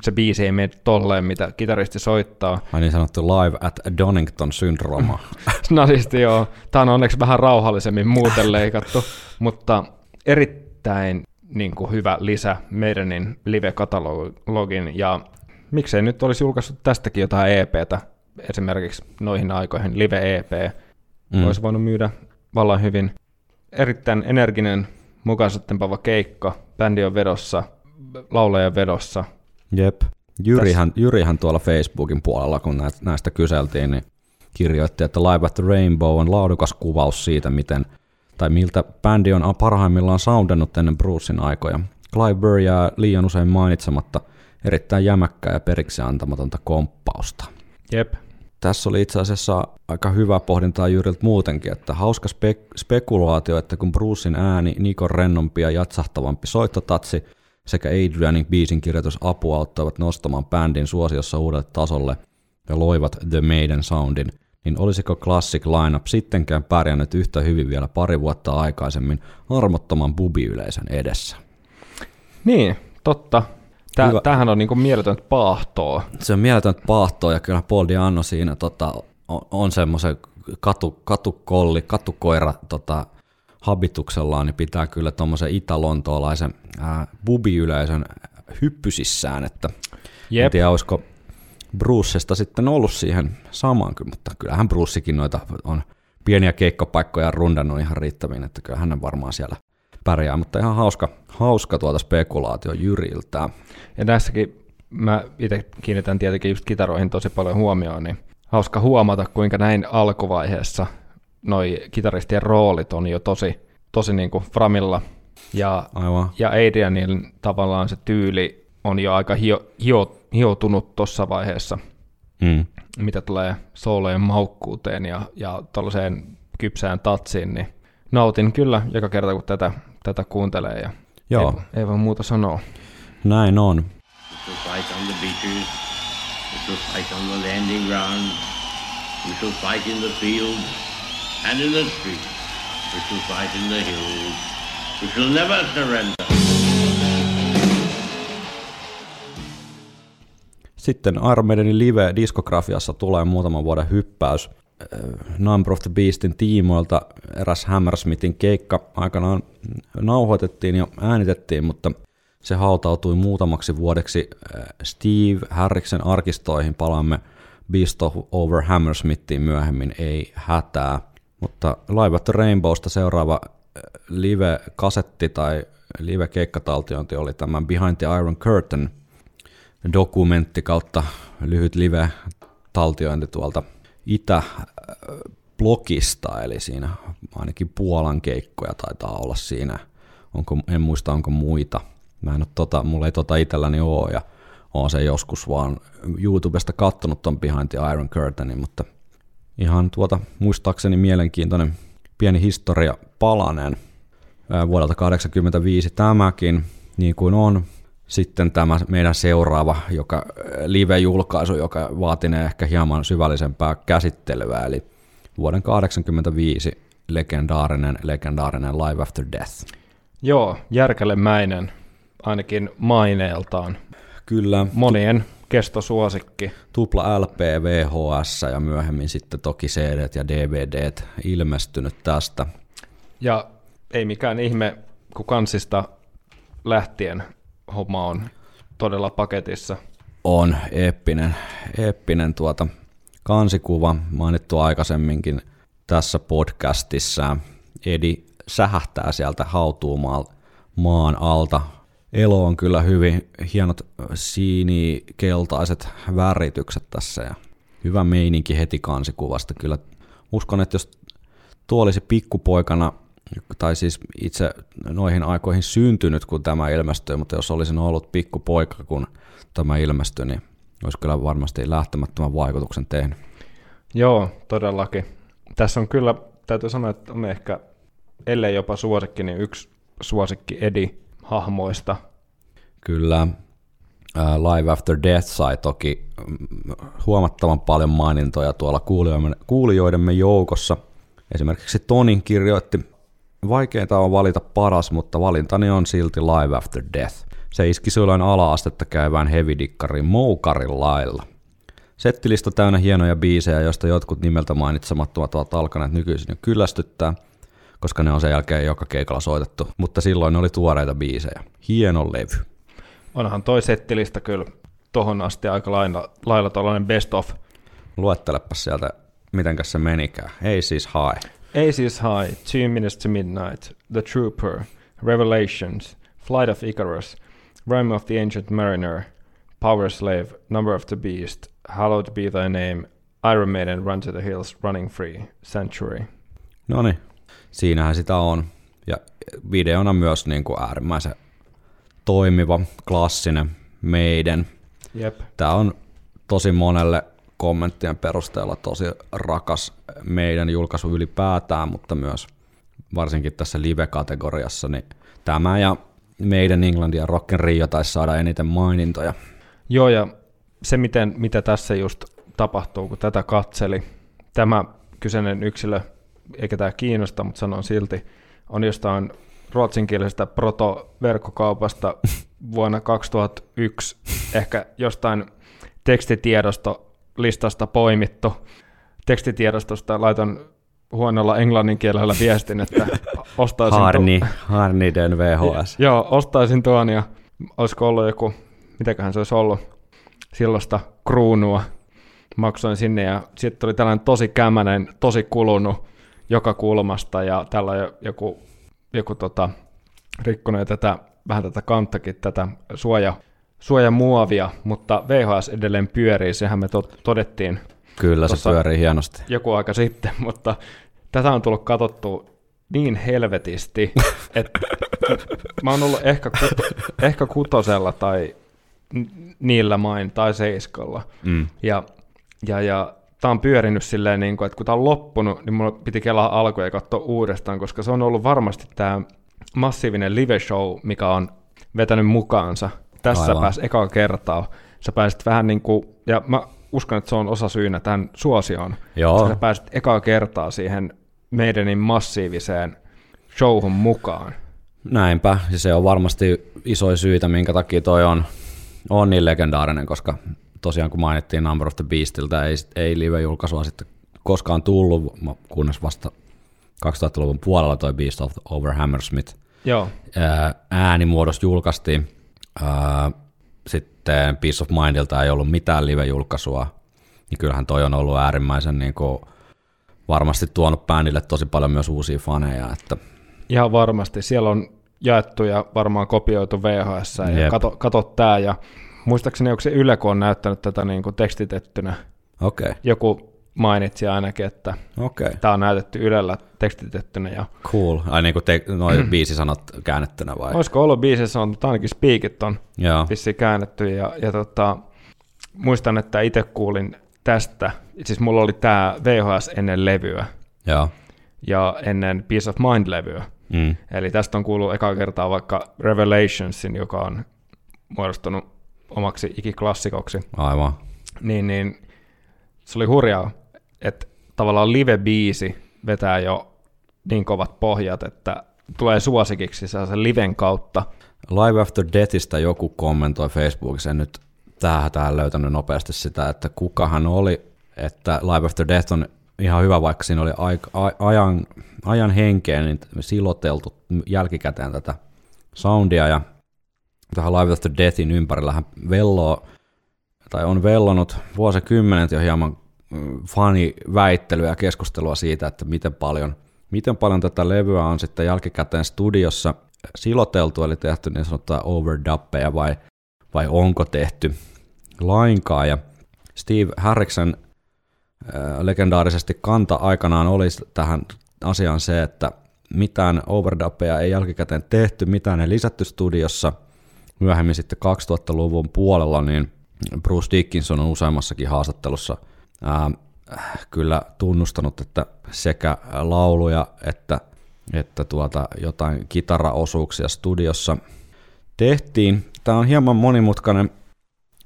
se biisi ei mene tolleen, mitä kitaristi soittaa. Ai niin sanottu live at Donington syndrooma. <laughs> Nasisti joo. Tämä on onneksi vähän rauhallisemmin muuten leikattu, mutta erittäin niin kuin hyvä lisä meidänin live-katalogin ja miksei nyt olisi julkaissut tästäkin jotain EPtä, esimerkiksi noihin aikoihin live-EP, mm. olisi voinut myydä vallan hyvin. Erittäin energinen, mukaansattempava keikka, bändi on vedossa, laulajan vedossa. Jep. Jyrihän, Jyrihän tuolla Facebookin puolella, kun näistä, näistä kyseltiin, niin kirjoitti, että Live at the Rainbow on laadukas kuvaus siitä, miten tai miltä bändi on parhaimmillaan soundannut ennen Brucein aikoja. Clive Burr jää liian usein mainitsematta erittäin jämäkkää ja periksi antamatonta komppausta. Jep. Tässä oli itse asiassa aika hyvä pohdintaa Jyriltä muutenkin, että hauska spek- spekulaatio, että kun Brucein ääni, Nikon rennompi ja jatsahtavampi soittotatsi sekä Adrianin biisin kirjoitus apu auttavat nostamaan bändin suosiossa uudelle tasolle ja loivat The Maiden soundin, niin olisiko Classic Lineup sittenkään pärjännyt yhtä hyvin vielä pari vuotta aikaisemmin armottoman bubi-yleisön edessä? Niin, totta. Tää, Hyvä. tämähän on niinku mieletöntä paahtoa. Se on mieletöntä paahtoa ja kyllä Paul Diano siinä tota, on, on semmoisen katu, katukolli, katukoira tota, habituksellaan, niin pitää kyllä tuommoisen itä-lontoolaisen ää, bubi-yleisön hyppysissään, että en Jep. tiedä, olisiko Brucesta sitten ollut siihen samaan, kyllä, mutta kyllähän Brucekin noita on pieniä keikkapaikkoja rundannut ihan riittäviin, että kyllä hän varmaan siellä pärjää, mutta ihan hauska, hauska tuota spekulaatio Jyriltä. Ja tässäkin mä itse kiinnitän tietenkin just kitaroihin tosi paljon huomioon, niin hauska huomata, kuinka näin alkuvaiheessa noi kitaristien roolit on jo tosi, tosi niin kuin framilla. Ja, Aivan. ja Adrianin tavallaan se tyyli on jo aika hio, hio, hioutunut tuossa vaiheessa, Mm. mitä tulee soolojen maukkuuteen ja, ja tuollaiseen kypsään tatsiin, niin nautin kyllä joka kerta, kun tätä, tätä kuuntelee ja Joo. Ei, ei voi muuta sanoa. Näin on. It will fight on the beaches. It will fight on the landing ground. We shall fight in the field and in the street. We shall fight in the hills. We shall never surrender. Sitten Iron Maidenin live-diskografiassa tulee muutaman vuoden hyppäys Number of the Beastin tiimoilta. Eräs Hammersmithin keikka aikanaan nauhoitettiin ja äänitettiin, mutta se hautautui muutamaksi vuodeksi äh, Steve Harriksen arkistoihin. Palaamme Beast of Over Hammersmithiin myöhemmin, ei hätää. Mutta Live at the Rainbowsta seuraava äh, live-kasetti tai live-keikkataltiointi oli tämän Behind the Iron Curtain – dokumentti kautta lyhyt live-taltiointi tuolta Itä-blogista, eli siinä ainakin Puolan keikkoja taitaa olla siinä. Onko, en muista, onko muita. Mä en ole tota, mulla ei tota itselläni oo, ja oon se joskus vaan YouTubesta kattonut ton Behind the Iron Curtainin, mutta ihan tuota muistaakseni mielenkiintoinen pieni historia palanen vuodelta 85 tämäkin, niin kuin on. Sitten tämä meidän seuraava joka, live-julkaisu, joka vaatinee ehkä hieman syvällisempää käsittelyä, eli vuoden 85 legendaarinen, legendaarinen Live After Death. Joo, järkälemäinen, ainakin maineeltaan. Kyllä, Monien kestosuosikki. tupla LP, VHS ja myöhemmin sitten toki CD ja DVD ilmestynyt tästä. Ja ei mikään ihme, kun kansista lähtien homma on todella paketissa. On eeppinen, eeppinen tuota kansikuva, mainittu aikaisemminkin tässä podcastissa. Edi sähähtää sieltä hautuumaalta maan alta. Elo on kyllä hyvin hienot siinikeltaiset väritykset tässä ja hyvä meininki heti kansikuvasta. Kyllä uskon, että jos tuo olisi pikkupoikana, tai siis itse noihin aikoihin syntynyt, kun tämä ilmestyi, mutta jos olisin ollut pikkupoika, kun tämä ilmestyi, niin olisi kyllä varmasti lähtemättömän vaikutuksen tehnyt. Joo, todellakin. Tässä on kyllä, täytyy sanoa, että on ehkä, ellei jopa suosikki, niin yksi suosikki Edi-hahmoista. Kyllä ää, Live After Death sai toki mm, huomattavan paljon mainintoja tuolla kuulijoidemme, kuulijoidemme joukossa. Esimerkiksi Tonin kirjoitti, vaikeinta on valita paras, mutta valintani on silti Live After Death. Se iski silloin ala-astetta käyvään heavy-dikkarin Moukarin lailla. Settilista täynnä hienoja biisejä, joista jotkut nimeltä mainitsemattomat ovat alkaneet nykyisin jo kyllästyttää, koska ne on sen jälkeen joka keikalla soitettu, mutta silloin ne oli tuoreita biisejä. Hieno levy. Onhan toi settilista kyllä tohon asti aika lailla, lailla tuollainen best of. Luettelepa sieltä, mitenkäs se menikään. Ei siis hae. Aces High, Two Minutes to Midnight, The Trooper, Revelations, Flight of Icarus, Rime of the Ancient Mariner, Power Slave, Number of the Beast, Hallowed be thy name, Iron Maiden, Run to the Hills, Running Free, Century. No niin, siinähän sitä on. Ja videona myös niin kuin äärimmäisen toimiva, klassinen meidän. Jep. Tämä on tosi monelle kommenttien perusteella tosi rakas meidän julkaisu ylipäätään, mutta myös varsinkin tässä live-kategoriassa, niin tämä ja meidän Englannin ja Rock'n Rio taisi saada eniten mainintoja. Joo, ja se, miten, mitä tässä just tapahtuu, kun tätä katseli, tämä kyseinen yksilö, eikä tämä kiinnosta, mutta sanon silti, on jostain ruotsinkielisestä proto-verkkokaupasta <laughs> vuonna 2001, ehkä jostain tekstitiedostolistasta poimittu. Tekstitiedostosta laitan huonolla englannin kielellä viestin, että <laughs> ostaisin... tuon- Harni, Harniden VHS. <laughs> Joo, ostaisin tuon ja olisiko ollut joku, mitäköhän se olisi ollut, silloista kruunua. Maksoin sinne ja sitten tuli tällainen tosi kämänen, tosi kulunut joka kulmasta ja tällä joku, joku tota, rikkonut tätä, vähän tätä kanttakin, tätä suoja, suojamuovia, mutta VHS edelleen pyörii, sehän me to- todettiin Kyllä se pyörii hienosti. joku aika sitten, <laughs> mutta tätä on tullut katsottua niin helvetisti, <laughs> että mä oon ollut ehkä, kuto, ehkä kutosella tai niillä main tai seiskalla. Mm. Ja, ja, ja tää on pyörinyt silleen, niin kuin, että kun tää on loppunut, niin mulla piti kelaa alkuun ja katsoa uudestaan, koska se on ollut varmasti tämä massiivinen live show, mikä on vetänyt mukaansa. Tässä Aivan. pääsi ekaa kertaa. Sä pääsit vähän niin kuin, ja mä uskon, että se on osa syynä tähän suosioon. Joo. Sä pääsit ekaa kertaa siihen meidänin massiiviseen showhun mukaan. Näinpä, ja se on varmasti isoin syitä, minkä takia toi on, on niin legendaarinen, koska tosiaan kun mainittiin Number of the Beastiltä, ei, ei live-julkaisua sitten koskaan tullut, kunnes vasta 2000-luvun puolella toi Beast of Over Hammersmith Joo, ää, äänimuodossa julkaistiin. Sitten Peace of Mindilta ei ollut mitään live-julkaisua, niin kyllähän toi on ollut äärimmäisen niin kuin, varmasti tuonut bändille tosi paljon myös uusia faneja, että ihan varmasti. Siellä on jaettu ja varmaan kopioitu VHS ja Jep. kato, kato tää. Ja muistaakseni onko se Yle, kun on näyttänyt tätä niin kuin tekstitettynä. okei, okay, Joku mainitsi ainakin, että. Okay. tämä on näytetty Ylellä tekstitettynä. Ja Cool. Ai niin kuin te, noin biisisanat käännettynä vai? olisiko ollut biisissä on, mutta ainakin speakit on Joo, vissiin käännetty. Ja, ja tota, muistan, että itse kuulin tästä. Siis mulla oli tämä VHS ennen levyä joo. ja ennen Peace of Mind-levyä. Mm. Eli tästä on kuullut eka kertaa vaikka Revelationsin, joka on muodostunut omaksi ikiklassikoksi. Aivan. Niin, niin se oli hurjaa, että tavallaan live-biisi vetää jo niin kovat pohjat, että tulee suosikiksi sen liven kautta. Live After Deathistä joku kommentoi Facebookissa, en nyt tähän tähän löytänyt nopeasti sitä, että kuka hän oli, että Live After Death on ihan hyvä, vaikka siinä oli aika, a, ajan, ajan henkeen niin siloteltu jälkikäteen tätä soundia ja tähän Live After Deathin ympärillähän velloo, tai on vellonut vuosikymmenet jo hieman faniväittelyä ja keskustelua siitä, että miten paljon, miten paljon tätä levyä on sitten jälkikäteen studiossa siloteltu, eli tehty niin sanottua overdubbeja vai, vai onko tehty lainkaan. Ja Steve Harriksen äh, legendaarisesti kanta aikanaan oli tähän asiaan se, että mitään overdubbeja ei jälkikäteen tehty, mitään ei lisätty studiossa. Myöhemmin sitten 2000-luvun puolella niin Bruce Dickinson on useammassakin haastattelussa kyllä tunnustanut, että sekä lauluja että, että tuota, jotain kitaraosuuksia studiossa tehtiin. Tämä on hieman monimutkainen,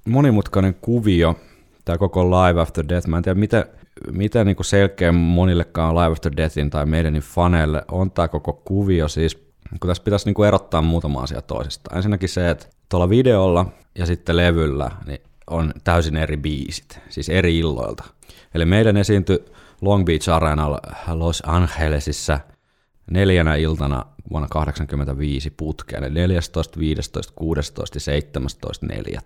monimutkainen kuvio, tämä koko Live After Death. Mä en tiedä, miten, miten niin kuin selkeä monillekaan Live After Deathin tai meidänin faneille on tämä koko kuvio. Siis kun tässä pitäisi niin kuin erottaa muutama asia toisesta. Ensinnäkin se, että tuolla videolla ja sitten levyllä niin on täysin eri biisit, siis eri illoilta. Eli meidän esiintyi Long Beach Arenalla Los Angelesissa neljänä iltana vuonna 1985 putkeen, eli 14, 15, 16 ja 17, 4.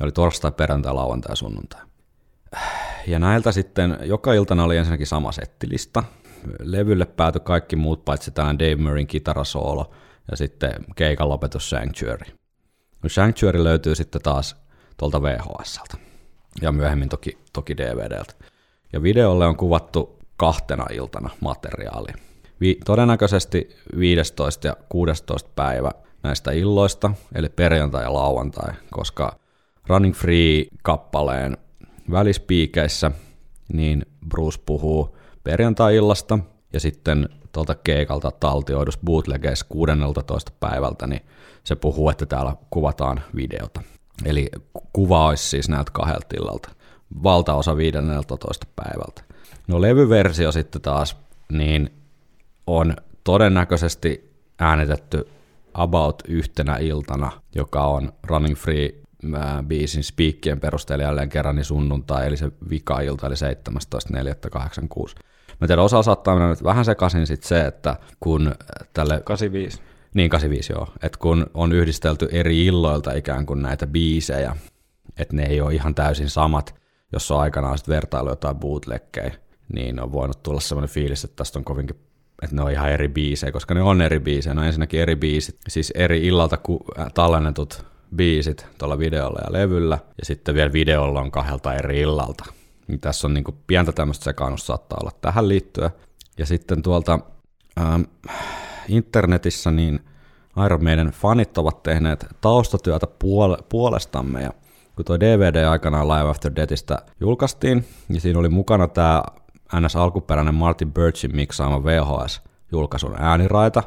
Oli torstai, perjantai, lauantai, sunnuntai. Ja näiltä sitten joka iltana oli ensinnäkin sama settilista. Levylle päätyi kaikki muut paitsi tällainen Dave Murrayn kitarasoolo ja sitten keikan lopetus Sanctuary. Sanctuary löytyy sitten taas tuolta VHSltä ja myöhemmin toki, toki DVDltä. Ja videolle on kuvattu kahtena iltana materiaali. Vi- todennäköisesti 15 ja 16 päivä näistä illoista, eli perjantai ja lauantai, koska Running Free-kappaleen välispiikeissä niin Bruce puhuu perjantai-illasta ja sitten tuolta keikalta taltioidus bootlegeissa 16. päivältä, niin se puhuu, että täällä kuvataan videota. Eli kuva olisi siis näiltä kahdelta illalta. Valtaosa 15. päivältä. No levyversio sitten taas, niin on todennäköisesti äänitetty about yhtenä iltana, joka on Running Free biisin spiikkien perusteella jälleen kerran niin sunnuntai, eli se vika-ilta, eli 17.4.86. Mä tiedän, osa saattaa mennä nyt vähän sekaisin sit se, että kun tälle 85. niin, 85 joo. Et kun on yhdistelty eri illoilta ikään kuin näitä biisejä, että ne ei ole ihan täysin samat, jos on aikanaan sitten vertailu jotain bootleggejä, niin on voinut tulla sellainen fiilis, että tästä on kovinkin että ne on ihan eri biisejä, koska ne on eri biisejä. Ne on ensinnäkin eri biisit, siis eri illalta ku, äh, tallennetut biisit tuolla videolla ja levyllä, ja sitten vielä videolla on kahdelta eri illalta. Niin tässä on niin kuin pientä tämmöistä sekaannusta saattaa olla tähän liittyen. Ja sitten tuolta ähm, internetissä niin Iron Maiden fanit ovat tehneet taustatyötä puol- puolestamme. Ja kun tuo DVD aikanaan Live After Deathistä julkaistiin, niin siinä oli mukana tämä NS alkuperäinen Martin Birchin miksaama VHS-julkaisun ääniraita,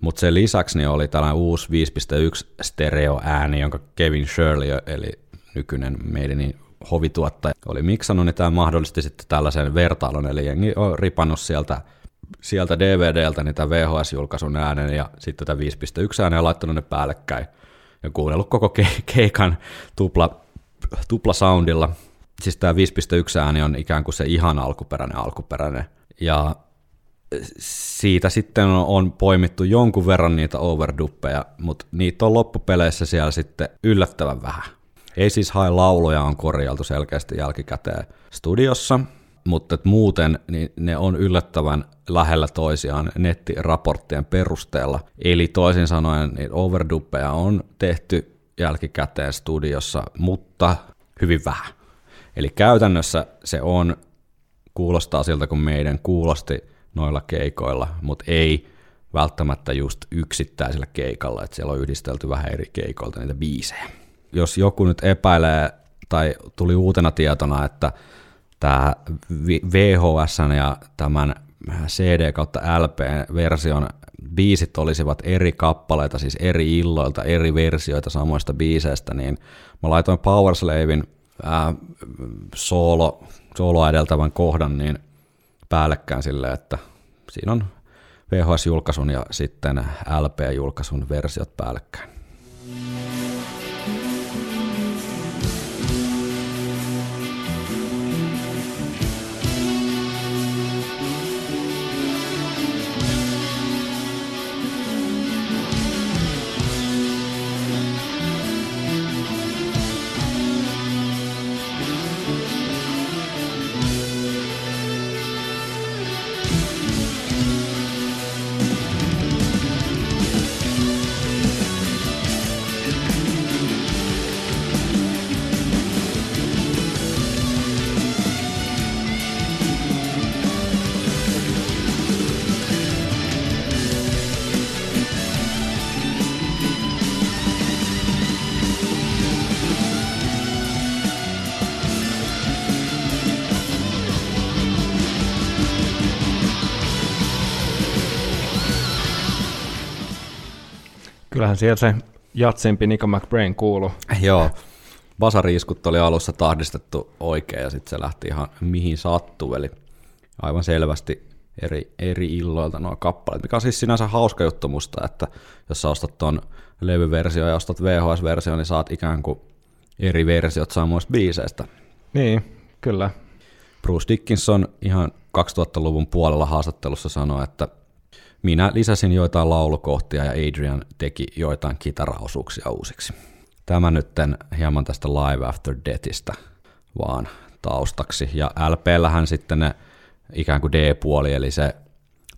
mutta sen lisäksi niin oli tällainen uusi 5.1 stereo-ääni, jonka Kevin Shirley, eli nykyinen meidän hovituottaja, oli miksannut, niin tämä mahdollisti sitten tällaisen vertailun, eli jengi on ripannut sieltä sieltä DVDltä niitä VHS-julkaisun äänen ja sitten tätä 5.1 äänen ja laittanut ne päällekkäin ja kuunnellut koko ke- keikan tupla, tupla soundilla. Siis tämä 5.1 ääni on ikään kuin se ihan alkuperäinen alkuperäinen. Ja siitä sitten on, poimittu jonkun verran niitä overduppeja, mutta niitä on loppupeleissä siellä sitten yllättävän vähän. Ei siis hae lauluja on korjailtu selkeästi jälkikäteen studiossa, mutta et muuten niin ne on yllättävän lähellä toisiaan nettiraporttien perusteella. Eli toisin sanoen niin overdubbeja on tehty jälkikäteen studiossa, mutta hyvin vähän. Eli käytännössä se on, kuulostaa siltä kuin meidän kuulosti noilla keikoilla, mutta ei välttämättä just yksittäisellä keikalla, että siellä on yhdistelty vähän eri keikoilta niitä biisejä. Jos joku nyt epäilee tai tuli uutena tietona, että tämä VHS ja tämän CD kautta LP-version biisit olisivat eri kappaleita, siis eri illoilta, eri versioita samoista biiseistä, niin mä laitoin Powerslavin ää, soolo, sooloa edeltävän kohdan niin päällekkäin silleen, että siinä on VHS-julkaisun ja sitten LP-julkaisun versiot päällekkäin. Siellä se jatsempi Nico McBrain kuulu. Joo, basariiskut oli alussa tahdistettu oikein ja sitten se lähti ihan mihin sattuu, eli aivan selvästi eri, eri illoilta nuo kappaleet, mikä on siis sinänsä hauska juttu musta, että jos sä ostat ton levyversio ja ostat VHS-versio, niin saat ikään kuin eri versiot samoista biiseistä. Niin, kyllä. Bruce Dickinson ihan 2000-luvun puolella haastattelussa sanoi, että minä lisäsin joitain laulukohtia ja Adrian teki joitain kitaraosuuksia uusiksi. Tämä nyt hieman tästä Live After Deathistä vaan taustaksi. Ja LPllähän sitten ne ikään kuin D-puoli, eli se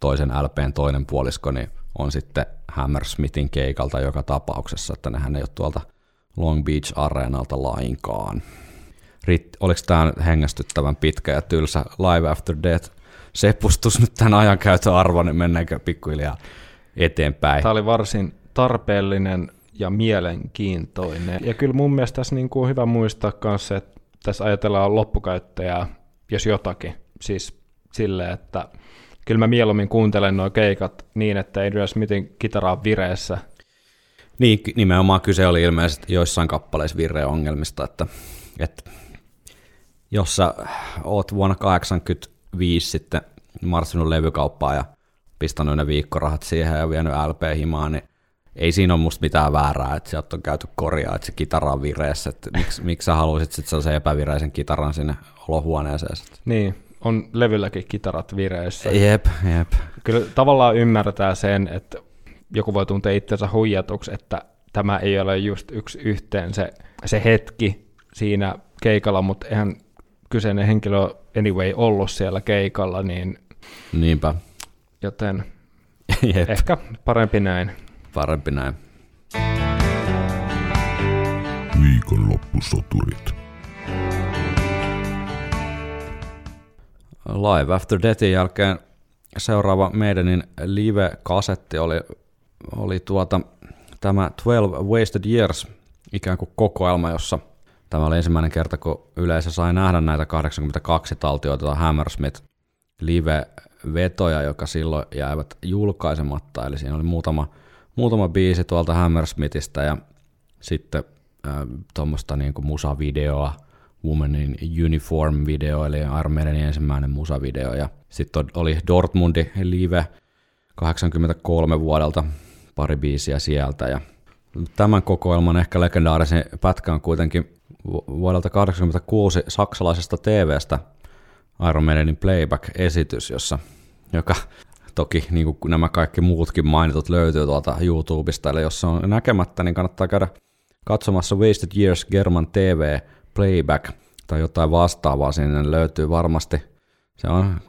toisen LPn toinen puolisko, niin on sitten Hammersmithin keikalta joka tapauksessa, että nehän ei ole tuolta Long Beach Areenalta lainkaan. Rit, oliko tämä hengästyttävän pitkä ja tylsä Live After Death sepustus nyt tämän ajankäytön arvo, niin mennäänkö pikkuhiljaa eteenpäin? Tämä oli varsin tarpeellinen ja mielenkiintoinen. Ja kyllä mun mielestä tässä niin kuin on hyvä muistaa myös se, että tässä ajatellaan loppukäyttäjää, jos jotakin. Siis silleen, että kyllä mä mieluummin kuuntelen nuo keikat niin, että Adrian Smithin kitara on vireessä. Niin, nimenomaan kyse oli ilmeisesti joissain kappaleissa virreongelmista, että, että jos sä oot vuonna 85 sitten marssinut levykauppaan ja pistänyt ne viikkorahat siihen ja vienyt LP-himaan, niin ei siinä ole musta mitään väärää, että sieltä on käyty korjaa, että se kitara on vireessä, että miksi, <laughs> miksi sä haluaisit sitten sellaisen epävireisen kitaran sinne olohuoneeseen? Niin, on levylläkin kitarat vireessä. Jep, jep. Kyllä tavallaan ymmärtää sen, että joku voi tuntea itsensä huijatuksi, että tämä ei ole just yksi yhteen se, se hetki siinä keikalla, mutta eihän kyseinen henkilö anyway ollut siellä keikalla, niin Niinpä. joten <laughs> Jep, ehkä parempi näin. parempi näin. Viikonloppusoturit. Live After Deathin jälkeen seuraava meidänin live-kasetti oli, oli tuota, tämä 12 Wasted Years, ikään kuin kokoelma, jossa tämä oli ensimmäinen kerta, kun yleisö sai nähdä näitä 82 taltioita Hammersmith live-vetoja, joka silloin jäivät julkaisematta, eli siinä oli muutama, muutama biisi tuolta Hammersmithistä ja sitten äh, tuommoista niin musavideoa, Woman in Uniform video, eli Iron Maidenin ensimmäinen musavideo, ja sitten oli Dortmundi live 83 vuodelta, pari biisiä sieltä, ja tämän kokoelman ehkä legendaarisen pätkä on kuitenkin vuodelta 86 saksalaisesta TVstä Iron Maidenin playback-esitys, jossa, joka toki niin kuin nämä kaikki muutkin mainitut löytyy tuolta YouTubesta, eli jos se on näkemättä, niin kannattaa käydä katsomassa Wasted Years German TV Playback tai jotain vastaavaa sinne löytyy varmasti. Se on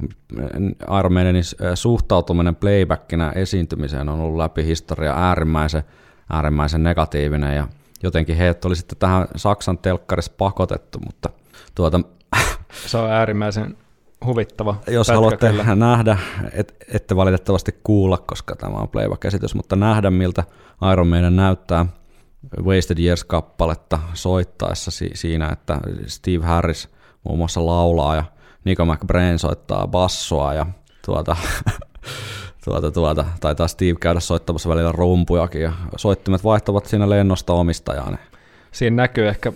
Iron Maidenin suhtautuminen playbackina esiintymiseen on ollut läpi historia äärimmäisen, äärimmäisen negatiivinen ja jotenkin heidät oli sitten tähän Saksan telkkarissa pakotettu, mutta tuota, <laughs> Se on äärimmäisen huvittava jos haluatte kyllä. nähdä, et, ette valitettavasti kuulla, koska tämä on playback-esitys, mutta nähdä miltä Iron Maiden näyttää Wasted Years-kappaletta soittaessa si- siinä, että Steve Harris muun muassa laulaa ja Nico McBrain soittaa bassoa ja tuota, <laughs> tuota, tuota, taitaa Steve käydä soittamassa välillä rumpujakin ja soittimet vaihtavat siinä lennosta omistajaan. Siinä näkyy ehkä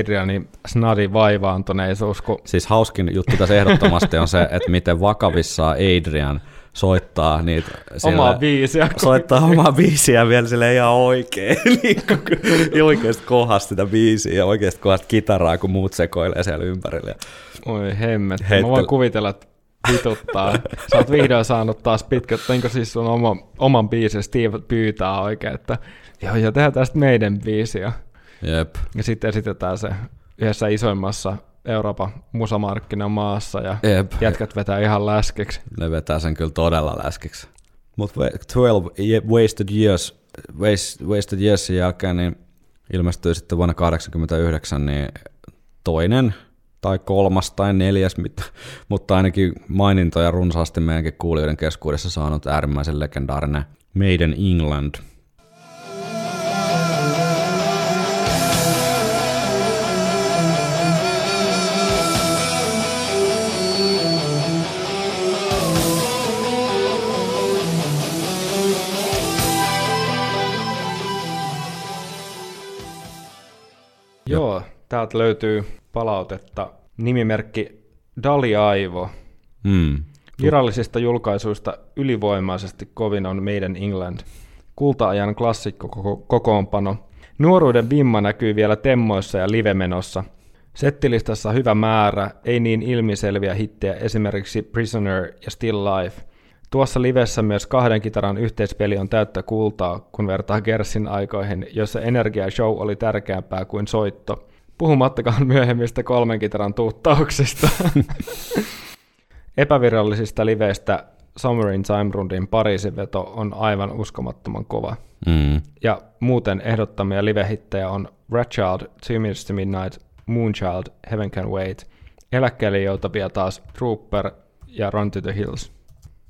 Adrianin snadi vaivaantuneisuus, kun Siis hauskin juttu tässä ehdottomasti on se, että miten vakavissaan Adrian soittaa niitä omaa biisiä. soittaa omaa biisiä vielä sille ihan oikein, <laughs> niin kuin oikeasta kohdasta sitä biisiä ja oikeasta kohdasta kitaraa, kun muut sekoilee siellä ympärillä. Oi hemmet, mä Heittel- voin kuvitella, että vituttaa. Sä oot vihdoin saanut taas pitkät, niin kuin siis sun oma, oman biisin, Steve pyytää oikein, että joo, ja tehdään tästä meidän biisiä. Jep, Ja sitten esitetään se yhdessä isoimmassa Euroopan musamarkkinamaassa ja jep. jätkät vetää ihan läskeksi. Ne vetää sen kyllä todella läskiksi. Mutta 12 Ye- Wasted Years, Waste- Wasted Yearsin jälkeen niin ilmestyi sitten vuonna 1989 niin toinen tai kolmas tai neljäs, mitä, mutta ainakin mainintoja runsaasti meidänkin kuulijoiden keskuudessa saanut äärimmäisen legendaarinen Maiden England. Joo, täältä löytyy palautetta. Nimimerkki Dali Aivo. Mm. Virallisista julkaisuista ylivoimaisesti kovin on Made in England. Kulta-ajan klassikko koko- kokoonpano. Nuoruuden vimma näkyy vielä temmoissa ja livemenossa. Settilistassa hyvä määrä, ei niin ilmiselviä hittejä, esimerkiksi Prisoner ja Still Life. Tuossa livessä myös kahden kitaran yhteispeli on täyttä kultaa, kun vertaa Gersin aikoihin, jossa energia ja show oli tärkeämpää kuin soitto. Puhumattakaan myöhemmistä kolmen kitaran tuuttauksista. <laughs> Epävirallisista liveistä Summer in Time Rundin Pariisin veto on aivan uskomattoman kova. Mm. Ja muuten ehdottamia livehittejä on Rat Child, Two Minutes to Midnight, Moonchild, Heaven Can Wait, eläkkeelle joutavia taas Trooper ja Run to the Hills.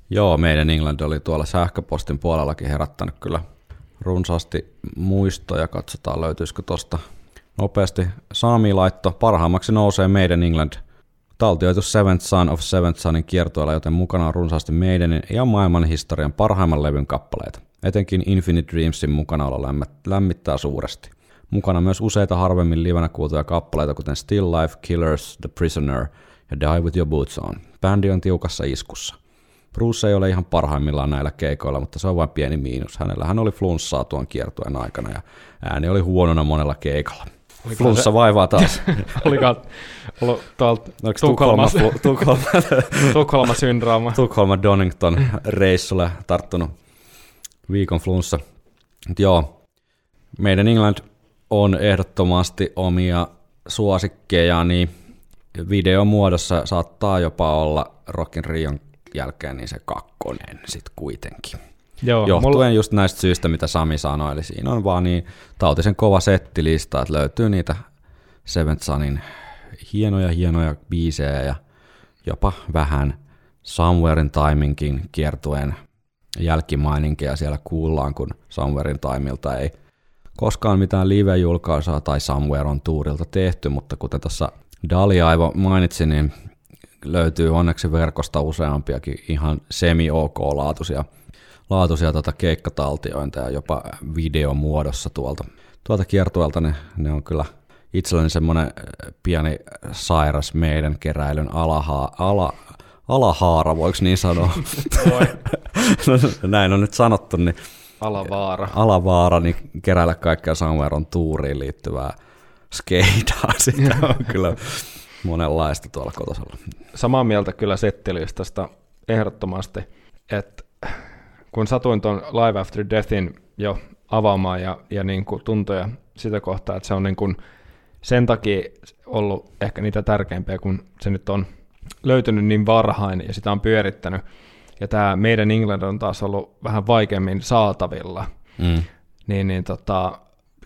Joo, meidän England oli tuolla sähköpostin puolellakin herättänyt kyllä runsaasti muistoja. Katsotaan löytyisikö tosta nopeasti. Saami laitto, parhaimmaksi nousee meidän England taltioitu Seventh Son of Seventh Sonin kiertueella, joten mukana on runsaasti meidänin ja maailman historian parhaimman levyn kappaleita. Etenkin Infinite Dreamsin mukanaolo lämmät- lämmittää suuresti. Mukana myös useita harvemmin livenä kuultuja kappaleita, kuten Still Life, Killers, The Prisoner ja Die With Your Boots On. Bändi on tiukassa iskussa. Bruce ei ole ihan parhaimmillaan näillä keikoilla, mutta se on vain pieni miinus. Hänellähän oli flunssaa tuon kiertueen aikana ja ääni oli huonona monella keikalla. Flunssa vaivaa taas. <laughs> Oliko ollut tuolta Oliko Tukholma, Tukholma, Tukholma, <laughs> Tukholma syndrooma? Tukholma Donington reissulle tarttunut viikon flunssa. Mut joo, meidän England on ehdottomasti omia suosikkeja, niin videomuodossa saattaa jopa olla Rockin Rion jälkeen niin se kakkonen sitten kuitenkin. Joo, Johtuen mulla, just näistä syistä, mitä Sami sanoi, eli siinä on vaan niin tautisen kova settilista, että löytyy niitä Seventh Sonin hienoja hienoja biisejä ja jopa vähän Somewhere in Timinkin kiertueen jälkimaininkeja siellä kuullaan, kun Somewhere in Timeilta ei koskaan mitään live-julkaisua tai Somewhere on Tourilta tehty, mutta kuten tuossa Dali Aivo mainitsi, niin löytyy onneksi verkosta useampiakin ihan semi-ok-laatuisia laatuisia tota keikkataltiointeja jopa videomuodossa tuolta, tuolta kiertueelta. Ne, ne on kyllä itselleni semmoinen äh, pieni sairas meidän keräilyn alaha, ala, alahaara, voiko niin sanoa? <laughs> Näin on nyt sanottu, niin Alavaara. alavaara, niin keräillä kaikkea Samveron tuuriin liittyvää skeidaa. <laughs> Sitä on kyllä monenlaista tuolla kotosalla. Samaa mieltä kyllä settilistasta ehdottomasti, että kun satuin tuon Live After Deathin jo avaamaan ja, ja niin kuin tuntoja sitä kohtaa, että se on niin kuin sen takia ollut ehkä niitä tärkeimpiä, kun se nyt on löytynyt niin varhain ja sitä on pyörittänyt. Ja tämä meidän England on taas ollut vähän vaikeammin saatavilla. Mm. Niin, niin tota,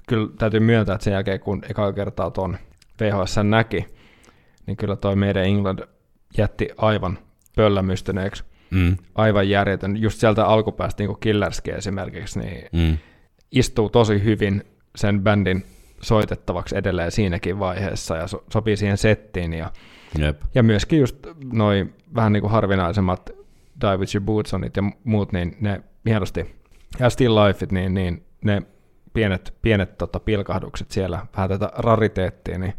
kyllä täytyy myöntää, että sen jälkeen kun eka kertaa tuon VHS näki, niin kyllä toi meidän England jätti aivan pöllämystyneeksi. Mm. Aivan järjetön. Just sieltä alkupäästä, niin kuin Killerski esimerkiksi, niin Mm. istuu tosi hyvin sen bändin soitettavaksi edelleen siinäkin vaiheessa ja so- sopii siihen settiin. Ja, Jep. ja myöskin just noin vähän niin kuin harvinaisemmat Die With Your Boots Onit ja muut, niin ne hienosti, ja Still Lifeit, niin, niin ne pienet, pienet tota, pilkahdukset siellä, vähän tätä rariteettia, niin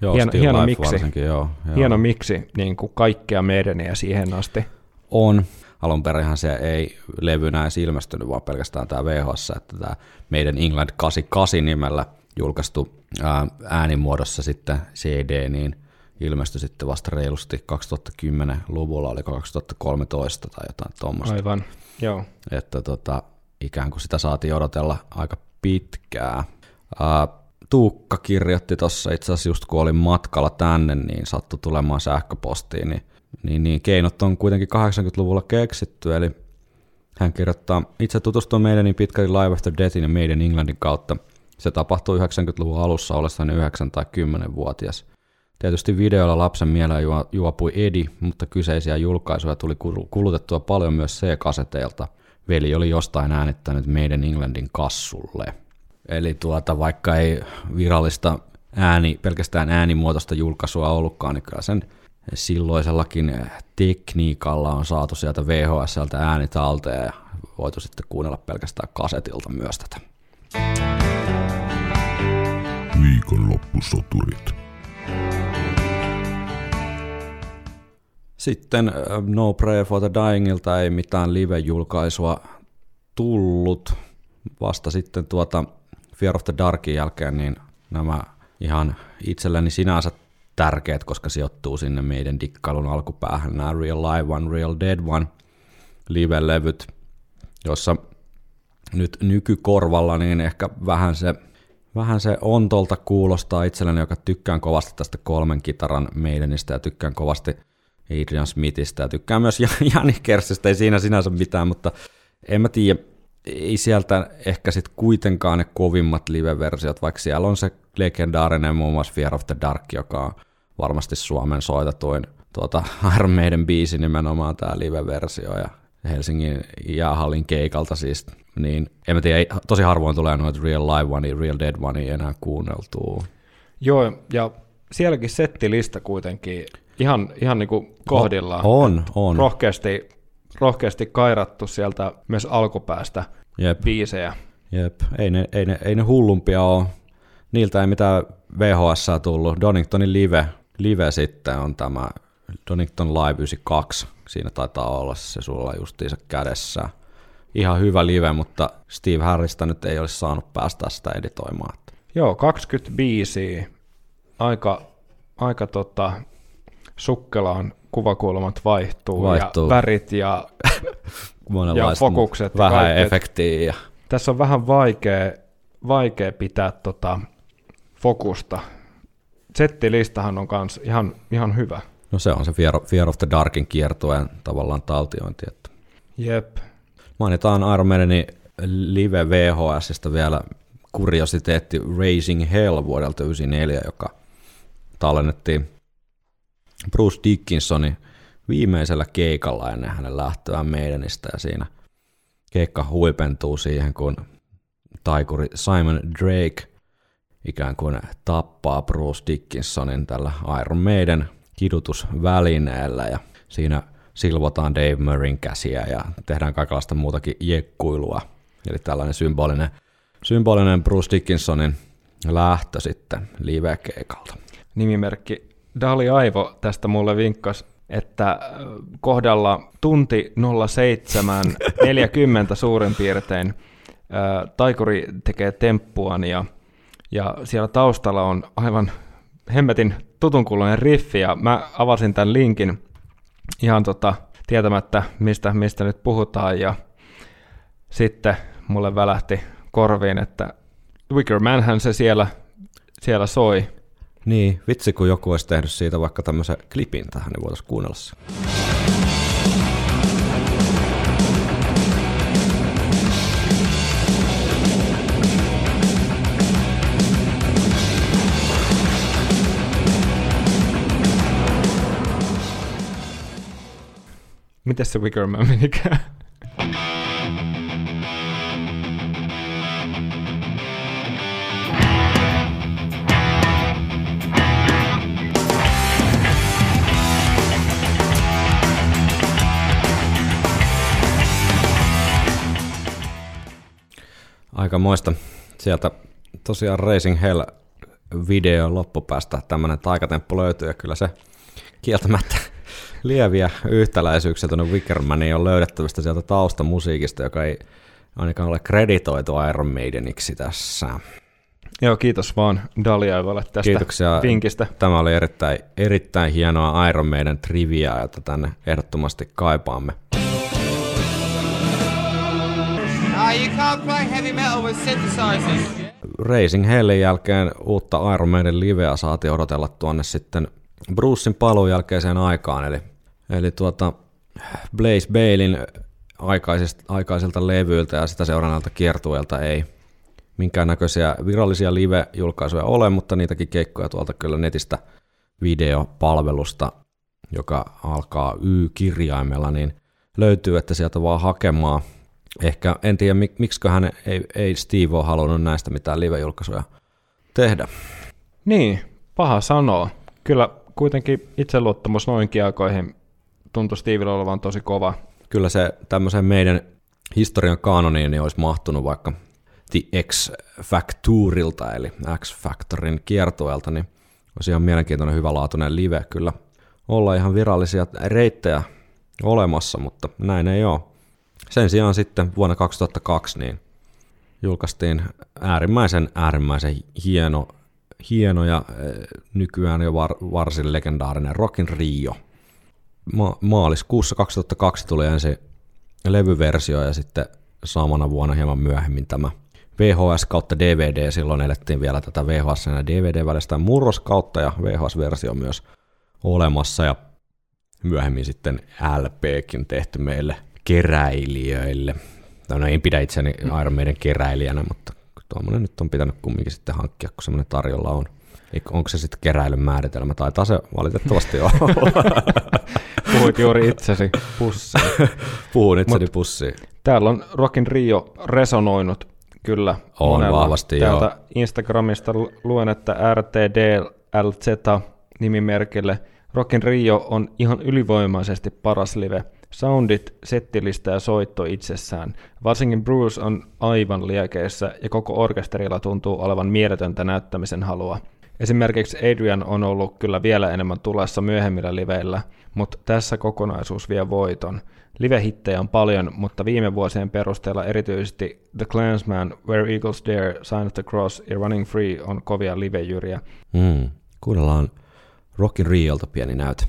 Joo, Hieno- hieno miksi. joo, joo. hieno miksi niin kuin kaikkea meidäniä siihen asti. On. Alun perinhän se ei levynä edes ilmestynyt, vaan pelkästään tämä VHS, että tämä meidän England 88 nimellä julkaistu ää, äänimuodossa sitten CD, niin ilmestyi sitten vasta reilusti 2010-luvulla, oliko 2013 tai jotain tuommoista. Aivan, joo. Että tota, ikään kuin sitä saatiin odotella aika pitkää. Ää, Tuukka kirjoitti tuossa itse asiassa just kun olin matkalla tänne, niin sattui tulemaan sähköpostiin, niin, niin, niin keinot on kuitenkin 80-luvulla keksitty, eli hän kirjoittaa, itse tutustuin meidän niin pitkälti Live After Deathin ja meidän Englandin kautta. Se tapahtui 90-luvun alussa ollessani 9 tai 10-vuotias. Tietysti videolla lapsen mieleen juo- juopui Edi, mutta kyseisiä julkaisuja tuli kul- kulutettua paljon myös C-kaseteilta. Veli oli jostain äänittänyt meidän Englandin kassulle. Eli tuota, vaikka ei virallista ääni, pelkästään äänimuotoista julkaisua ollutkaan, niin kyllä sen silloisellakin tekniikalla on saatu sieltä VHSltä ääni talteen ja voitu sitten kuunnella pelkästään kasetilta myös tätä. Viikonloppusoturit. Sitten äh, No Prayer for the Dyingilta ei mitään live-julkaisua tullut. Vasta sitten tuota Fear of the Darkin jälkeen niin nämä ihan itselleni sinänsä tärkeät, koska sijoittuu sinne meidän dikkailun alkupäähän. Nämä Real Live One, Real Dead One live-levyt, jossa nyt nykykorvalla niin ehkä vähän se, vähän se ontolta kuulostaa itselleni, joka tykkään kovasti tästä kolmen kitaran meidenistä ja tykkään kovasti Adrian Smithistä ja tykkään myös <laughs> Jani Kersistä, ei siinä sinänsä mitään, mutta en mä tiedä, ei sieltä ehkä sitten kuitenkaan ne kovimmat live-versiot, vaikka siellä on se legendaarinen muun muassa Fear of the Dark, joka on varmasti Suomen soitetuin tuota <laughs> Iron Maiden biisi nimenomaan tämä live-versio ja Helsingin jäähallin keikalta siis, niin en mä tiedä, tosi harvoin tulee noita Real Live One, Real Dead One enää kuunneltua. Joo, ja sielläkin settilista kuitenkin ihan, ihan niin kuin kohdillaan. On, on. Rohkeasti, rohkeasti kairattu sieltä myös alkupäästä Jep. biisejä. Jep, ei ne, ei ne, ei ne hullumpia ole. Niiltä ei mitään VHS tullut. Doningtonin live, live sitten on tämä Donington Live 92. Siinä taitaa olla se sulla justiinsa kädessä. Ihan hyvä live, mutta Steve Harrista nyt ei olisi saanut päästä sitä editoimaan. Joo, 25. Aika, aika tota, sukkelaan kuvakulmat vaihtuu, Vaihtuu. ja värit ja <laughs> Ja fokukset ja Vähän efektiä. Ja, tässä on vähän vaikea, vaikea pitää tota fokusta. Settilistahan on kans ihan, ihan hyvä. no se on se Fear, Fear of the Darkin kiertueen tavallaan taltiointi. Että Jep. Mainitaan Iron Maidenin live VHSista vielä kuriositeetti Raising Hell vuodelta 1994, joka tallennettiin Bruce Dickinsonin viimeisellä keikalla ennen hänen lähtöään Maidenistä, ja siinä keikka huipentuu siihen, kun taikuri Simon Drake ikään kuin tappaa Bruce Dickinsonin tällä Iron Maiden kidutusvälineellä ja siinä silvotaan Dave Murrayn käsiä ja tehdään kaikenlaista muutakin jekkuilua. Eli tällainen symbolinen, symbolinen Bruce Dickinsonin lähtö sitten live-keikalta. Nimimerkki Dali Aivo tästä mulle vinkkas, että äh, kohdalla tunti 07.40 suurin piirtein äh, taikuri tekee temppuaan ja, ja siellä taustalla on aivan hemmetin tutunkuloinen riffi ja mä avasin tämän linkin ihan tota, tietämättä, mistä, mistä nyt puhutaan ja sitten mulle välähti korviin, että Wicker Manhän se siellä, siellä soi. Niin, vitsi kun joku olisi tehnyt siitä vaikka tämmöisen klipin tähän, niin voitaisiin kuunnella se. Miten se Wickerman menikään? Aika moista. Sieltä tosiaan Racing Hell video loppupäästä tämmöinen taikatemppu löytyy ja kyllä se kieltämättä lieviä yhtäläisyyksiä tuonne Wickermaniin on löydettävistä sieltä taustamusiikista, joka ei ainakaan ole kreditoitu Iron Maideniksi tässä. Joo, kiitos vaan Daliaivalle tästä Kiitoksia. vinkistä. Tämä oli erittäin, erittäin hienoa Iron Maiden triviaa, jota tänne ehdottomasti kaipaamme. Ah, you can't play heavy metal with synthesizers. Racing Hellin jälkeen uutta Iron Maiden liveä saatiin odotella tuonne sitten Brucein paluun jälkeiseen aikaan, eli, eli tuota Blaze Balein aikaisilta levyiltä ja sitä seurannalta kiertueelta ei minkäännäköisiä virallisia live-julkaisuja ole, mutta niitäkin keikkoja tuolta kyllä netistä videopalvelusta, joka alkaa Y-kirjaimella, niin löytyy, että sieltä vaan hakemaan. Ehkä, en tiedä, mik, miksiköhän ei, ei Steve ole halunnut näistä mitään live-julkaisuja tehdä. Niin, paha sanoa. Kyllä kuitenkin itseluottamus noinkin aikoihin tuntui Stevillä olevan tosi kova. Kyllä se tämmöiseen meidän historian kanoniin niin olisi mahtunut vaikka The X Factorilta, eli X Factorin kiertueelta, niin olisi ihan mielenkiintoinen hyvälaatuinen live kyllä olla ihan virallisia reittejä olemassa, mutta näin ei ole. Sen sijaan sitten vuonna 2002 niin julkaistiin äärimmäisen äärimmäisen hieno, hieno ja eh, nykyään jo var, varsin legendaarinen Rockin Rio. Ma- maaliskuussa 2002 tuli ensin levyversio ja sitten samana vuonna hieman myöhemmin tämä VHS kautta DVD, silloin elettiin vielä tätä VHS ja DVD välistä murroskautta ja VHS-versio myös olemassa ja myöhemmin sitten LPkin tehty meille keräilijöille. Tai no en pidä itseäni Iron Maiden keräilijänä, mutta tuommoinen nyt on pitänyt kumminkin sitten hankkia, kun semmoinen tarjolla on. Onko se sitten keräilyn määritelmä? Taitaa se valitettavasti olla. <laughs> Puhuit juuri itsesi pussiin. <laughs> Puhun itseni pussiin. Täällä on Rockin Rio resonoinut kyllä On monella. vahvasti, Täältä joo. Instagramista lu- luen, että RTDLZ nimimerkille Rockin Rio on ihan ylivoimaisesti paras live. Soundit, settilistä ja soitto itsessään. Varsinkin Bruce on aivan liekeissä ja koko orkesterilla tuntuu olevan mieletöntä näyttämisen halua. Esimerkiksi Adrian on ollut kyllä vielä enemmän tulessa myöhemmillä liveillä, mutta tässä kokonaisuus vie voiton. Livehittejä on paljon, mutta viime vuosien perusteella erityisesti The Clansman, Where Eagles Dare, Sign of the Cross ja Running Free on kovia livejyriä. Mm. Kuunnellaan Rockin Riolta pieni näyte.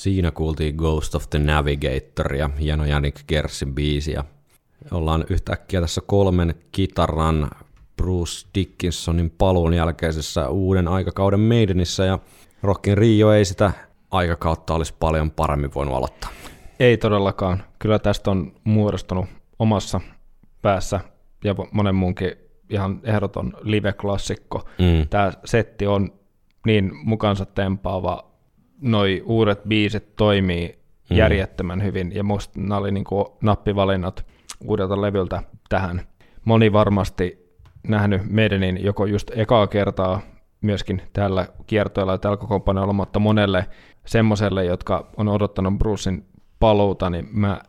Siinä kuultiin Ghost of the Navigatoria, hieno Janik Gersin biisi. Ja ollaan yhtäkkiä tässä kolmen kitaran Bruce Dickinsonin paluun jälkeisessä uuden aikakauden Maidenissä ja Rockin Rio ei sitä aikakautta olisi paljon paremmin voinut aloittaa. Ei todellakaan. Kyllä tästä on muodostunut omassa päässä ja monen muunkin ihan ehdoton live-klassikko. Mm. Tämä setti on niin mukansa tempaava, noi uudet biisit toimii Mm. järjettömän hyvin, ja musta nämä oli niinku nappivalinnat uudelta levyltä tähän. Moni varmasti nähnyt Maidenin joko just ekaa kertaa myöskin tällä kiertoilla ja tällä kokoonpanolla, mutta monelle semmoiselle, jotka on odottanut Brucein paluuta, niin mä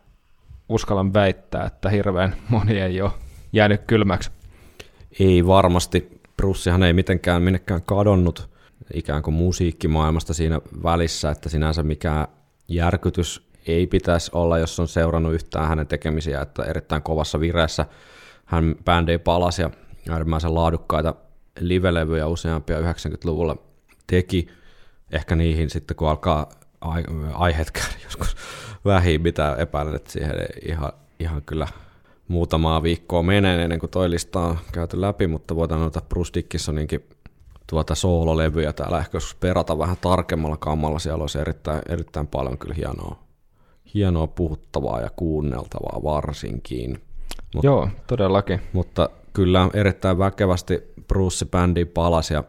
uskallan väittää, että hirveän moni ei ole jäänyt kylmäksi. Ei varmasti. Brussihan ei mitenkään minnekään kadonnut ikään kuin musiikkimaailmasta siinä välissä, että sinänsä mikään järkytys ei pitäisi olla, jos on seurannut yhtään hänen tekemisiä, että erittäin kovassa vireessä hän bändei palasi ja äärimmäisen laadukkaita livelevyjä useampia 90-luvulla teki. Ehkä niihin sitten, kun alkaa ai- aiheet käydä <laughs> joskus vähin, mitä epäilen, että siihen ihan, ihan kyllä muutamaa viikkoa menee ennen kuin toi lista on käyty läpi, mutta voidaan noita Bruce Dickinsoninkin tuota soololevyjä täällä ehkä joskus perata vähän tarkemmalla kammalla. Siellä olisi erittäin, erittäin paljon kyllä hienoa, hienoa puhuttavaa ja kuunneltavaa varsinkin. Mut, Joo, todellakin. Mutta kyllä erittäin väkevästi Bruce bändi palasi ja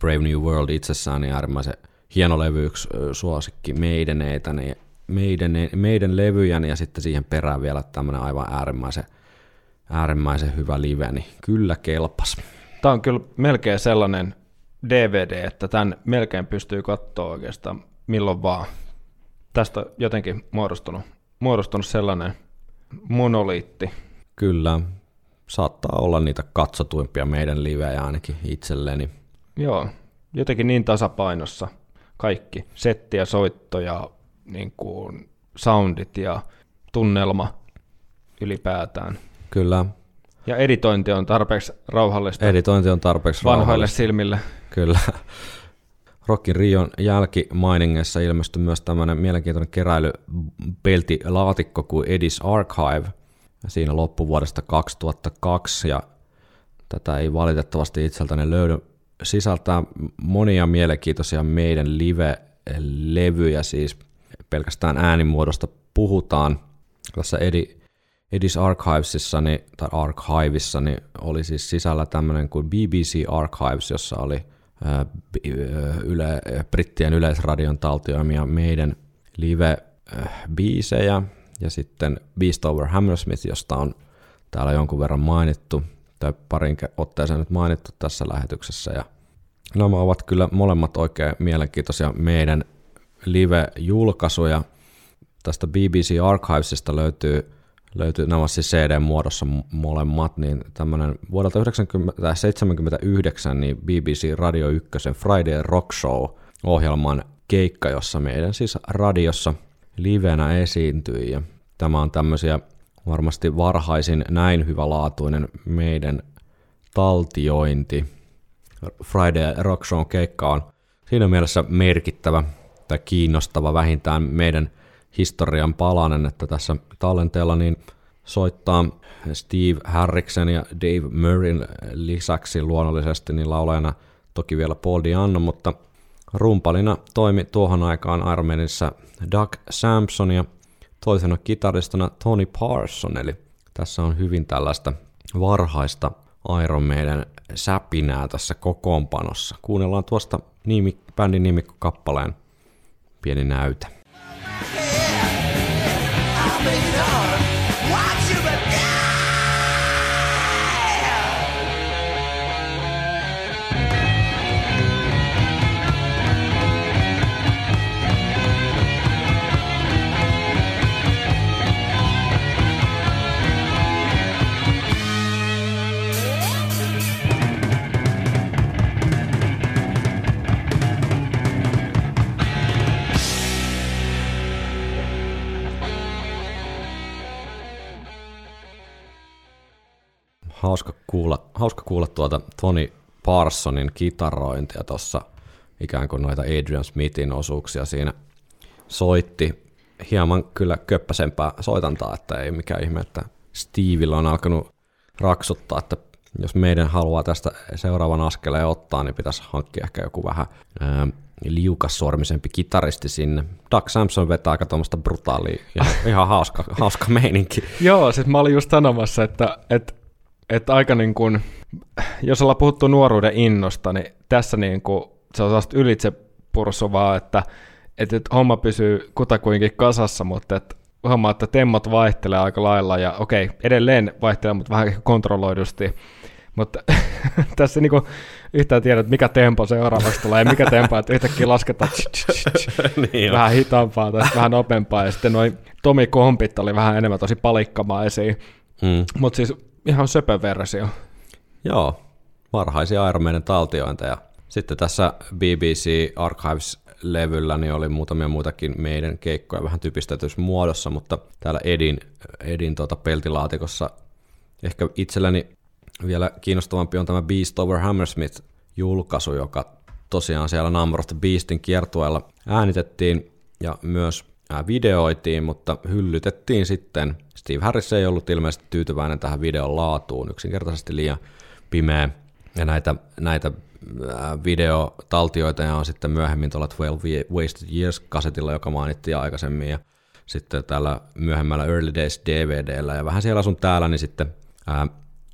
Brave New World itsessään niin äärimmäisen hieno levy, yksi suosikki meideneitä, niin meidän, meidän levyjäni ja sitten siihen perään vielä tämmöinen aivan äärimmäisen, äärimmäisen hyvä live, niin kyllä kelpas. Tämä on kyllä melkein sellainen DVD, että tämän melkein pystyy katsoa oikeastaan milloin vaan. Tästä on jotenkin muodostunut, muodostunut sellainen monoliitti. Kyllä, saattaa olla niitä katsotuimpia meidän livejä ainakin itselleni. Joo, jotenkin niin tasapainossa kaikki. Setti ja soitto ja niin kuin soundit ja tunnelma ylipäätään. Kyllä, Ja editointi on tarpeeksi rauhallista editointi on tarpeeksi vanhoille rauhallista. silmille. Kyllä. Rockin Rion jälkimainingessa ilmestyi myös tämmöinen mielenkiintoinen keräilypeltilaatikko kuin Edis Archive siinä loppuvuodesta 2002 ja tätä ei valitettavasti itseltäni löydy sisältää monia mielenkiintoisia meidän live-levyjä, siis pelkästään äänimuodosta puhutaan. Tässä Edi, Edis Archivesissa, niin, tai Archivissa, niin oli siis sisällä tämmöinen kuin BBC Archives, jossa oli yle, brittien yleisradion taltioimia meidän live-biisejä, ja sitten Beast Over Hammersmith, josta on täällä jonkun verran mainittu, tai parin otteeseen nyt mainittu tässä lähetyksessä, ja nämä ovat kyllä molemmat oikein mielenkiintoisia meidän live-julkaisuja. Tästä BBC Archivesista löytyy, löytyy nämä ovat siis CD-muodossa molemmat, niin tämmöinen vuodelta 1979 niin BBC Radio 1 Friday Rock Show ohjelman keikka, jossa meidän siis radiossa livenä esiintyi. Ja tämä on tämmöisiä varmasti varhaisin näin hyvälaatuinen meidän taltiointi. Friday Rock Show keikka on siinä mielessä merkittävä tai kiinnostava vähintään meidän historian palanen, että tässä tallenteella niin soittaa Steve Harriksen ja Dave Murrayn lisäksi luonnollisesti niin laulajana toki vielä Paul Dianno, mutta rumpalina toimi tuohon aikaan Ironmanissa Doug Sampson ja toisena kitaristana Tony Parson, eli tässä on hyvin tällaista varhaista Iron Maiden säpinää tässä kokoonpanossa. Kuunnellaan tuosta nimi, bändin nimikkokappaleen pieni näyte. Hauska kuulla, hauska kuulla tuota Tony Parsonin kitarointia tuossa, ikään kuin noita Adrian Smithin osuuksia siinä soitti. Hieman kyllä köppäsempää soitantaa, että ei mikään ihme, että Steveillä on alkanut raksuttaa, että jos meidän haluaa tästä seuraavan askeleen ottaa, niin pitäisi hankkia ehkä joku vähän ää, liukassormisempi kitaristi sinne. Doug Sampson vetää aika tuommoista brutaalia, ihan, ihan hauska, hauska meininki. <laughs> Joo, siis mä olin just sanomassa, että, että, että aika niin kuin, jos ollaan puhuttu nuoruuden innosta, niin tässä niin kuin, se on sellaista ylitse pursuvaa, että, että, että homma pysyy kutakuinkin kasassa, mutta että huomaa, että temmat vaihtelee aika lailla, ja okei, edelleen vaihtelee, mutta vähän kontrolloidusti, mutta <laughs> tässä niinku yhtään tiedä, että mikä tempo seuraavaksi tulee, ja mikä tempo, että yhtäkkiä lasketaan. <laughs> Niin vähän hitaampaa tai vähän nopeampaa, ja sitten noin Tomi Kompit oli vähän enemmän tosi palikkaamaisia, Mm. mutta siis ihan söpö versio. Joo, varhaisia Iron Maiden taltiointeja. Sitten tässä BBC Archives-levyllä niin oli muutamia muitakin meidän keikkoja vähän typistetyssä muodossa, mutta täällä Edin, Edin tuota peltilaatikossa ehkä itselleni vielä kiinnostavampi on tämä Beast Over Hammersmith-julkaisu, joka tosiaan siellä Number of the Beastin kiertueella äänitettiin ja myös videoitiin, mutta hyllytettiin sitten. Steve Harris ei ollut ilmeisesti tyytyväinen tähän videon laatuun, yksinkertaisesti liian pimeä. Ja näitä, näitä videotaltioita on sitten myöhemmin tuolla 12 Wasted Years-kasetilla, joka mainittiin aikaisemmin, ja sitten tällä myöhemmällä Early Days DVDllä, ja vähän siellä sun täällä, niin sitten ää,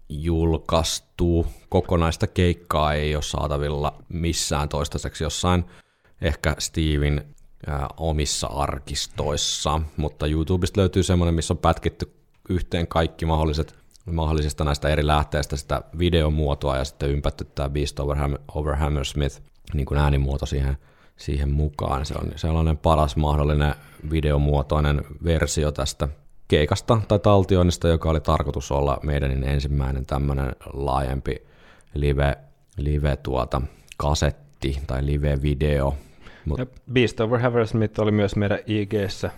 julkaistu kokonaista keikkaa ei ole saatavilla missään toistaiseksi jossain ehkä Steven omissa arkistoissa, mutta YouTubesta löytyy semmoinen, missä on pätkitty yhteen kaikki mahdolliset mahdollisista näistä eri lähteistä sitä videomuotoa ja sitten ympätty tämä Beast over, Ham- over Hammersmith niin kuin äänimuoto siihen, siihen mukaan. Se on sellainen paras mahdollinen videomuotoinen versio tästä keikasta tai taltioinnista, joka oli tarkoitus olla meidän ensimmäinen tämmöinen laajempi live, live tuota, kasetti tai live-video. Mut, Ja Beast Over Hammersmith oli myös meidän IGssä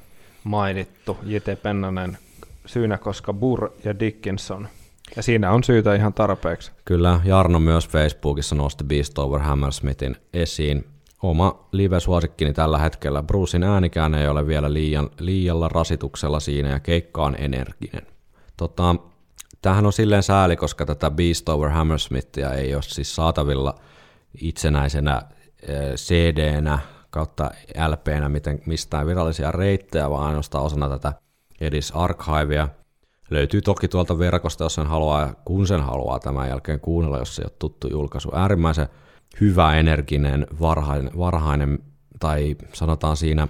mainittu, J.T. Pennanen syynä, koska Burr ja Dickinson. Ja siinä on syytä ihan tarpeeksi. Kyllä, Jarno myös Facebookissa nosti Beast Over Hammersmithin esiin. Oma live-suosikkini tällä hetkellä. Brucein äänikään ei ole vielä liian, liialla rasituksella siinä ja keikka on energinen. Tota, tämähän on silleen sääli, koska tätä Beast Over Hammersmithia ei ole siis saatavilla itsenäisenä CD-nä kautta LP-nä miten, mistään virallisia reittejä, vaan ainoastaan osana tätä Edis Archivea. Löytyy toki tuolta verkosta, jos sen haluaa, kun sen haluaa tämän jälkeen kuunnella, jos se ei ole tuttu julkaisu. Äärimmäisen hyvä, energinen, varhainen, varhainen tai sanotaan siinä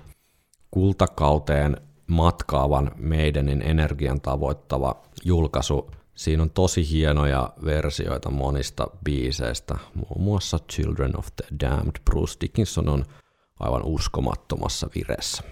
kultakauteen matkaavan meidänin energian tavoittava julkaisu. Siinä on tosi hienoja versioita monista biiseistä, muun muassa Children of the Damned. Bruce Dickinson on aivan uskomattomassa vireessä.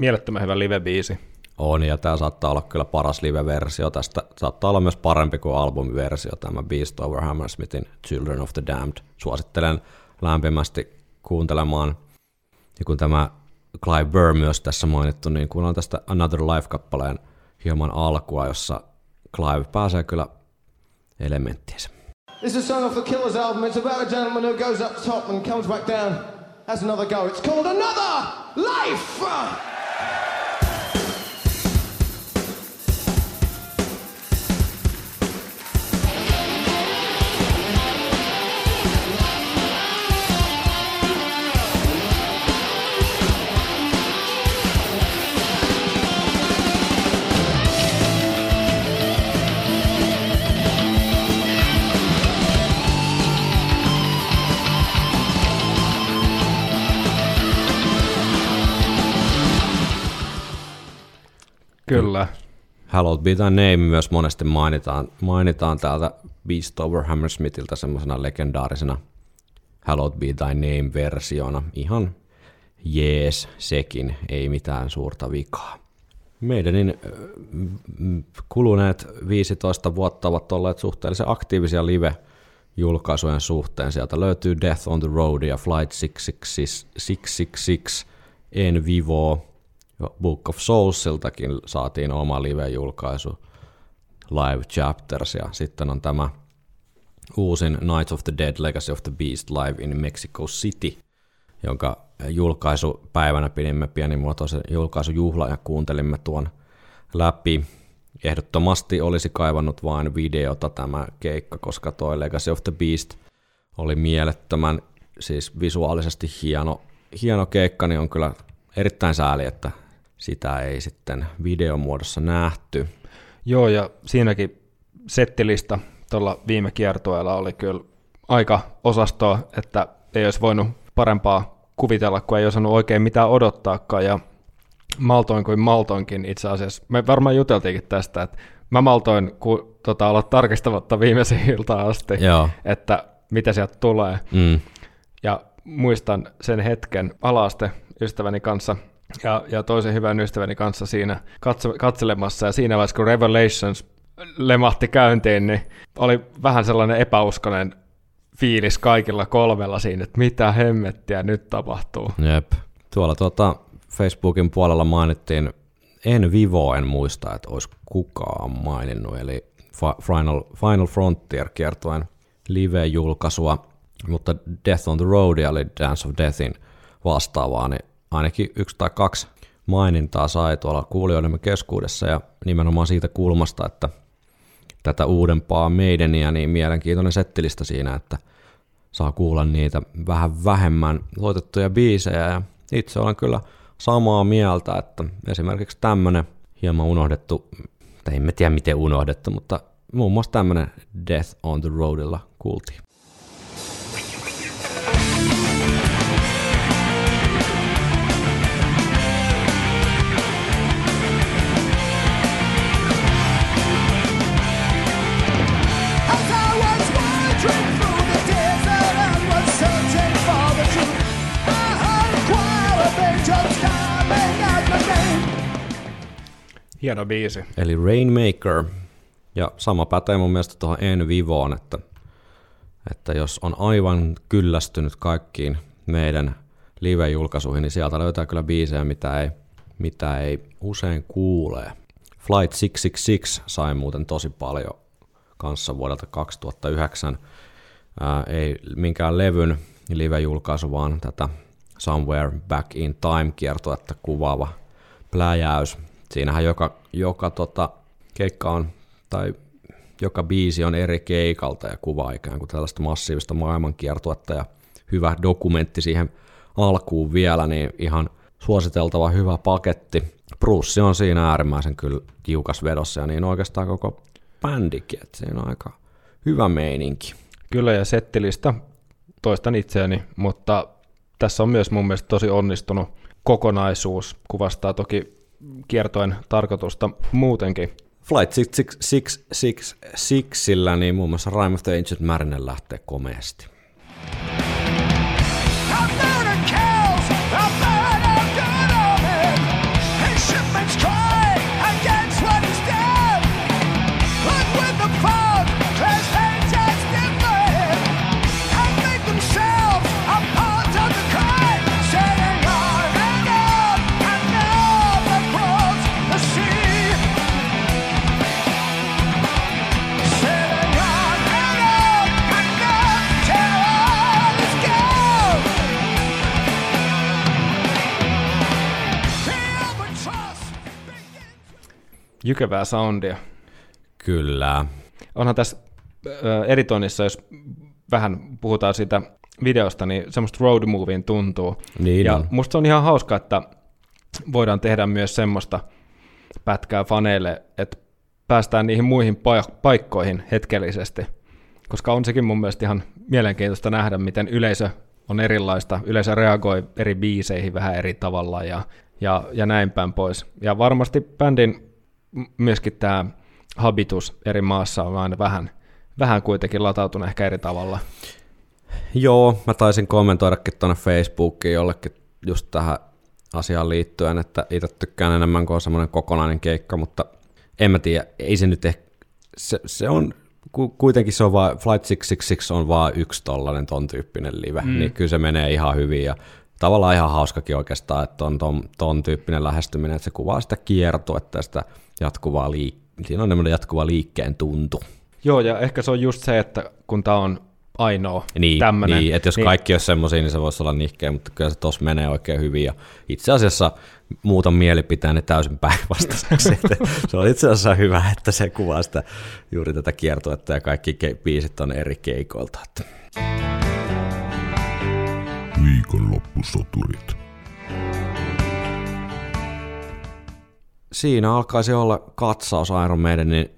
Mielettömän hyvä live-biisi. On, ja tämä saattaa olla kyllä paras live-versio tästä. Saattaa olla myös parempi kuin albumiversio, tämä Beast Over Hammersmithin Children of the Damned. Suosittelen lämpimästi kuuntelemaan. Ja kun tämä Clive Burr myös tässä mainittu, niin kuunnellaan tästä Another Life-kappaleen hieman alkua, jossa Clive pääsee kyllä elementtiinsä. This is a song off the Killers album. It's about a gentleman who goes up top and comes back down, has another go. It's called Another Life! Kyllä. Hallowed Be Thy Name myös monesti mainitaan, mainitaan täältä Beast Over Hammersmithiltä semmoisena legendaarisena Hallowed Be Thy Name-versiona. Ihan jees sekin, ei mitään suurta vikaa. Meidänin kuluneet 15 vuotta ovat olleet suhteellisen aktiivisia live-julkaisujen suhteen. Sieltä löytyy Death on the Road ja Flight 666, 666 En Vivo, Book of Soulsiltakin saatiin oma live-julkaisu, Live Chapters, ja sitten on tämä uusin Night of the Dead Legacy of the Beast Live in Mexico City, jonka julkaisupäivänä pidimme pienimuotoisen julkaisujuhlan ja kuuntelimme tuon läpi. Ehdottomasti olisi kaivannut vain videota tämä keikka, koska tuo Legacy of the Beast oli mielettömän, siis visuaalisesti hieno, hieno keikka, niin on kyllä erittäin sääli, että sitä ei sitten videomuodossa nähty. Joo, ja siinäkin settilista tuolla viime kiertueella oli kyllä aika osastoa, että ei olisi voinut parempaa kuvitella, kun ei osannut oikein mitään odottaakaan, ja maltoin kuin maltoinkin itse asiassa. Me varmaan juteltiinkin tästä, että mä maltoin, kun tota, olla tarkistamatta viimeisen iltaan asti, Joo. että mitä sieltä tulee. Mm. Ja muistan sen hetken alaaste ystäväni kanssa ja, ja toisen hyvän ystäväni kanssa siinä katso, katselemassa. Ja siinä vaiheessa, kun Revelations lemahti käyntiin, niin oli vähän sellainen epäuskonen fiilis kaikilla kolmella siinä, että mitä hemmettiä nyt tapahtuu. Jep. Tuolla tuota Facebookin puolella mainittiin, en Vivo en muista, että olisi kukaan maininnut, eli Fi- Final, Final Frontier kiertuen live-julkaisua, mutta Death on the Road eli Dance of Deathin vastaavaa, niin ainakin yksi tai kaksi mainintaa sai tuolla kuulijoidemme keskuudessa ja nimenomaan siitä kulmasta, että tätä uudempaa meidäniä, niin mielenkiintoinen settilistä siinä, että saa kuulla niitä vähän vähemmän soitettuja biisejä ja itse olen kyllä samaa mieltä, että esimerkiksi tämmönen hieman unohdettu, tai en tiedä miten unohdettu, mutta muun muassa tämmönen Death on the Roadilla kuultiin. Hieno biisi. eli Rainmaker. Ja sama pätee mun mielestä tuohon En Vivoon, että, että jos on aivan kyllästynyt kaikkiin meidän live-julkaisuihin, niin sieltä löytää kyllä biisejä, mitä ei, mitä ei usein kuule. Flight 666 sai muuten tosi paljon kanssa vuodelta 2009. Ää, ei minkään levyn live-julkaisu, vaan tätä Somewhere Back in Time kiertuetta kuvaava pläjäys. Siinähän joka, joka tota, keikka on, tai joka biisi on eri keikalta ja kuvaa ikään kuin tällaista massiivista maailmankiertuetta ja hyvä dokumentti siihen alkuun vielä, niin ihan suositeltava hyvä paketti. Bruce on siinä äärimmäisen kyllä tiukas vedossa ja niin oikeastaan koko bändikin, että siinä on aika hyvä meininki. Kyllä, ja settilista toistan itseäni, mutta tässä on myös mun mielestä tosi onnistunut kokonaisuus. Kuvastaa toki kiertoen tarkoitusta muutenkin. Flight 666, niin muun muassa Rime of the Ancient Mariner lähtee komeasti. Our Jykevää soundia. Kyllä. Onhan tässä ö, editoinnissa, jos vähän puhutaan siitä videosta, niin semmoista road movien tuntuu. Niin ja on. musta on ihan hauska, että voidaan tehdä myös semmoista pätkää faneille, että päästään niihin muihin pa- paikkoihin hetkellisesti. Koska on sekin mun mielestä ihan mielenkiintoista nähdä, miten yleisö on erilaista. Yleisö reagoi eri biiseihin vähän eri tavalla ja, ja, ja näin päin pois. Ja varmasti bändin myöskin tämä habitus eri maassa on aina vähän, vähän kuitenkin latautunut ehkä eri tavalla. Joo, mä taisin kommentoidakin tuonne Facebookiin jollekin just tähän asiaan liittyen, että itse tykkään enemmän kuin semmoinen kokonainen keikka, mutta en mä tiedä, ei se nyt ehkä, se, se on, ku- kuitenkin se on vaan, Flight 666 on vaan yksi tollainen ton tyyppinen live, mm. niin kyllä se menee ihan hyvin ja tavallaan ihan hauskakin oikeastaan, että on ton, ton tyyppinen lähestyminen, että se kuvaa sitä kiertuetta ja sitä jatkuvaa liik- siinä on tämmöinen jatkuva liikkeen tuntu. Joo, ja ehkä se on just se, että kun tämä on ainoa Niin, tämmöinen. niin että jos niin. kaikki olisi semmoisia, niin se voisi olla nihkeä, mutta kyllä se tuossa menee oikein hyvin. Ja itse asiassa muutan mielipiteeni täysin päinvastaiseksi. <laughs> Että se on itse asiassa hyvä, että se kuvaa sitä, juuri tätä kiertuetta ja kaikki ke- biisit on eri keikoilta. Että. Viikonloppusoturit. Siinä alkaisi olla katsaus Iron Maidenin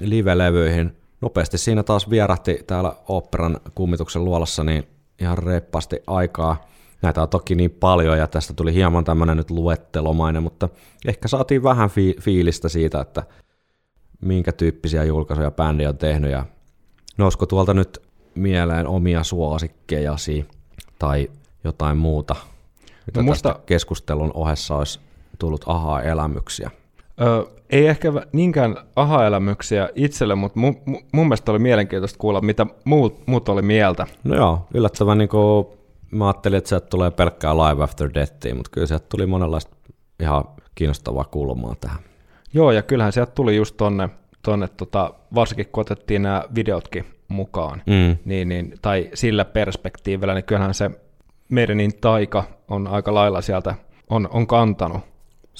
live-levyihin. Nopeasti siinä taas vierähti täällä operan kummituksen luolassa niin ihan reippaasti aikaa. Näitä on toki niin paljon ja tästä tuli hieman tämmöinen nyt luettelomainen, mutta ehkä saatiin vähän fi- fiilistä siitä, että minkä tyyppisiä julkaisuja bändi on tehnyt ja nousko tuolta nyt mieleen omia suosikkejasi tai jotain muuta, mitä No no musta- tästä keskustelun ohessa olisi tullut ahaa-elämyksiä. Ö, ei ehkä niinkään aha-elämyksiä itselle, mutta mu, mu, mun mielestä oli mielenkiintoista kuulla, mitä muut, muut oli mieltä. No joo, yllättävän niin kuin, mä ajattelin, että sieltä tulee pelkkää Live After Deathia, mutta kyllä sieltä tuli monenlaista ihan kiinnostavaa kulmaa tähän. Joo, ja kyllähän sieltä tuli just tonne, tonne tota, varsinkin kun otettiin nämä videotkin mukaan, Mm. niin, niin, tai sillä perspektiivillä, niin kyllähän se Merenin taika on aika lailla sieltä, on, on kantanut.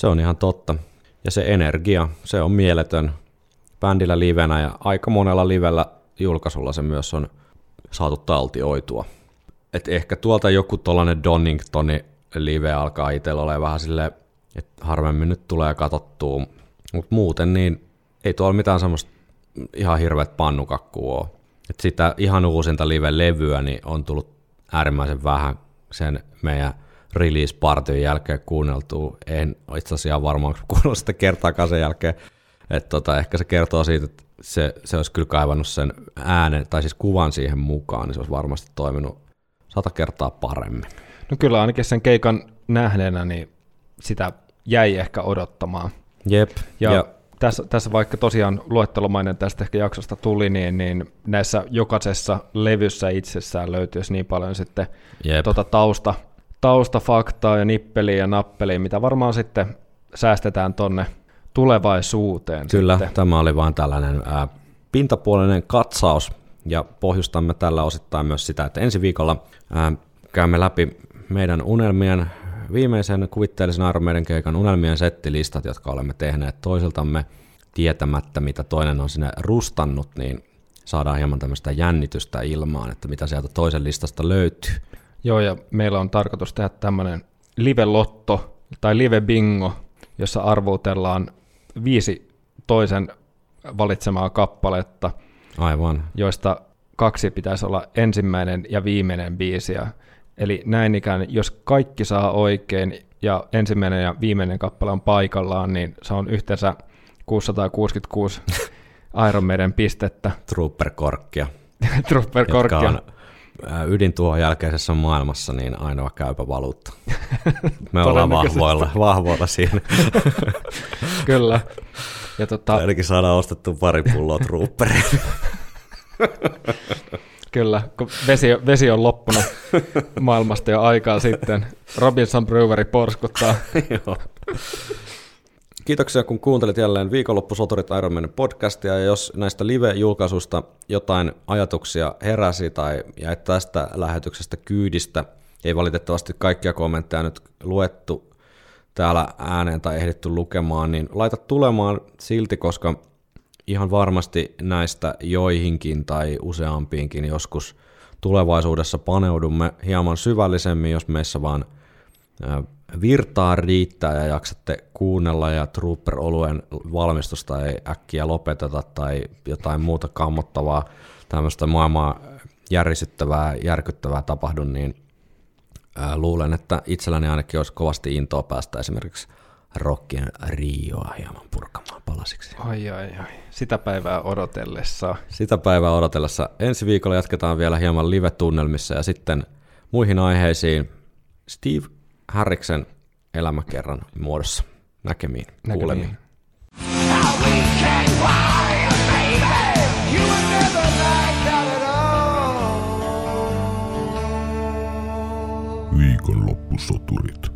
Se on ihan totta. Ja se energia, se on mieletön bändillä livenä ja aika monella livellä julkaisulla se myös on saatu taltioitua. Et ehkä tuolta joku tollanen Doningtoni live alkaa itsellä olemaan vähän silleen, että harvemmin nyt tulee katsottua, mutta muuten niin ei tuolla mitään semmoista ihan hirveät pannukakkua ole. Et sitä ihan uusinta live-levyä niin on tullut äärimmäisen vähän sen meidän release-partyn jälkeen kuunneltua. En itse asiassa varmaan kuunnella sitä kertaakaan sen jälkeen. Et tota, ehkä se kertoo siitä, että se, se olisi kyllä kaivannut sen äänen, tai siis kuvan siihen mukaan, niin se olisi varmasti toiminut sata kertaa paremmin. No kyllä ainakin sen keikan nähneenä, niin sitä jäi ehkä odottamaan. Jep. Ja, Ja, ja tässä, tässä vaikka tosiaan luettelomainen tästä ehkä jaksosta tuli, niin, niin näissä jokaisessa levyssä itsessään löytyisi niin paljon sitten Jep. tota tausta, taustafaktaa ja nippeliä ja nappeliä, mitä varmaan sitten säästetään tonne tulevaisuuteen. Kyllä, Sitten. tämä oli vain tällainen ää, pintapuolinen katsaus, ja pohjustamme tällä osittain myös sitä, että ensi viikolla ää, käymme läpi meidän unelmien, viimeisen kuvitteellisen Iron Maiden keikan unelmien settilistat, jotka olemme tehneet toisiltamme tietämättä, mitä toinen on sinne rustannut, niin saadaan hieman tämmöistä jännitystä ilmaan, että mitä sieltä toisen listasta löytyy. Joo, ja meillä on tarkoitus tehdä tämmöinen live-lotto tai live-bingo, jossa arvuutellaan viisi toisen valitsemaa kappaletta, Aivan. joista kaksi pitäisi olla ensimmäinen ja viimeinen biisi. Eli näin ikään, jos kaikki saa oikein ja ensimmäinen ja viimeinen kappale on paikallaan, niin se on yhteensä 666 <laughs> Iron Maiden pistettä. Trooper-korkkia, <laughs> Trooper jotka Korkia. on ää, ydintuhon jälkeisessä maailmassa niin ainoa käypä valuutta. <laughs> Me ollaan vahvoilla, vahvoilla siinä. <laughs> Kyllä. Ja tota, Ainakin saadaan ostettu pari pulloa trooperia. <laughs> Kyllä, kun vesi, vesi on loppunut maailmasta jo aikaa sitten. Robinson Brewery porskuttaa. Joo. Kiitoksia, kun kuuntelit jälleen viikonloppusoturit Iron Man podcastia, ja jos näistä live-julkaisuista jotain ajatuksia heräsi tai jäit tästä lähetyksestä kyydistä, ei valitettavasti kaikkia kommentteja nyt luettu täällä ääneen tai ehditty lukemaan, niin laita tulemaan silti, koska ihan varmasti näistä joihinkin tai useampiinkin joskus tulevaisuudessa paneudumme hieman syvällisemmin, jos meissä vaan virtaa riittää ja jaksatte kuunnella ja Trooper-oluen valmistusta ei äkkiä lopeteta tai jotain muuta kammottavaa, tämmöistä maailmaa järisyttävää, järkyttävää tapahdu, niin ää, luulen, että itselläni ainakin olisi kovasti intoa päästä esimerkiksi Rockin Rioa hieman purkamaan palasiksi. Ai ai ai, sitä päivää odotellessa. Sitä päivää odotellessa. Ensi viikolla jatketaan vielä hieman live-tunnelmissa ja sitten muihin aiheisiin Steve Harriksen elämäkerran muodossa. Näkemiin, Näkemiin. kuulemiin. Viikonloppusoturit.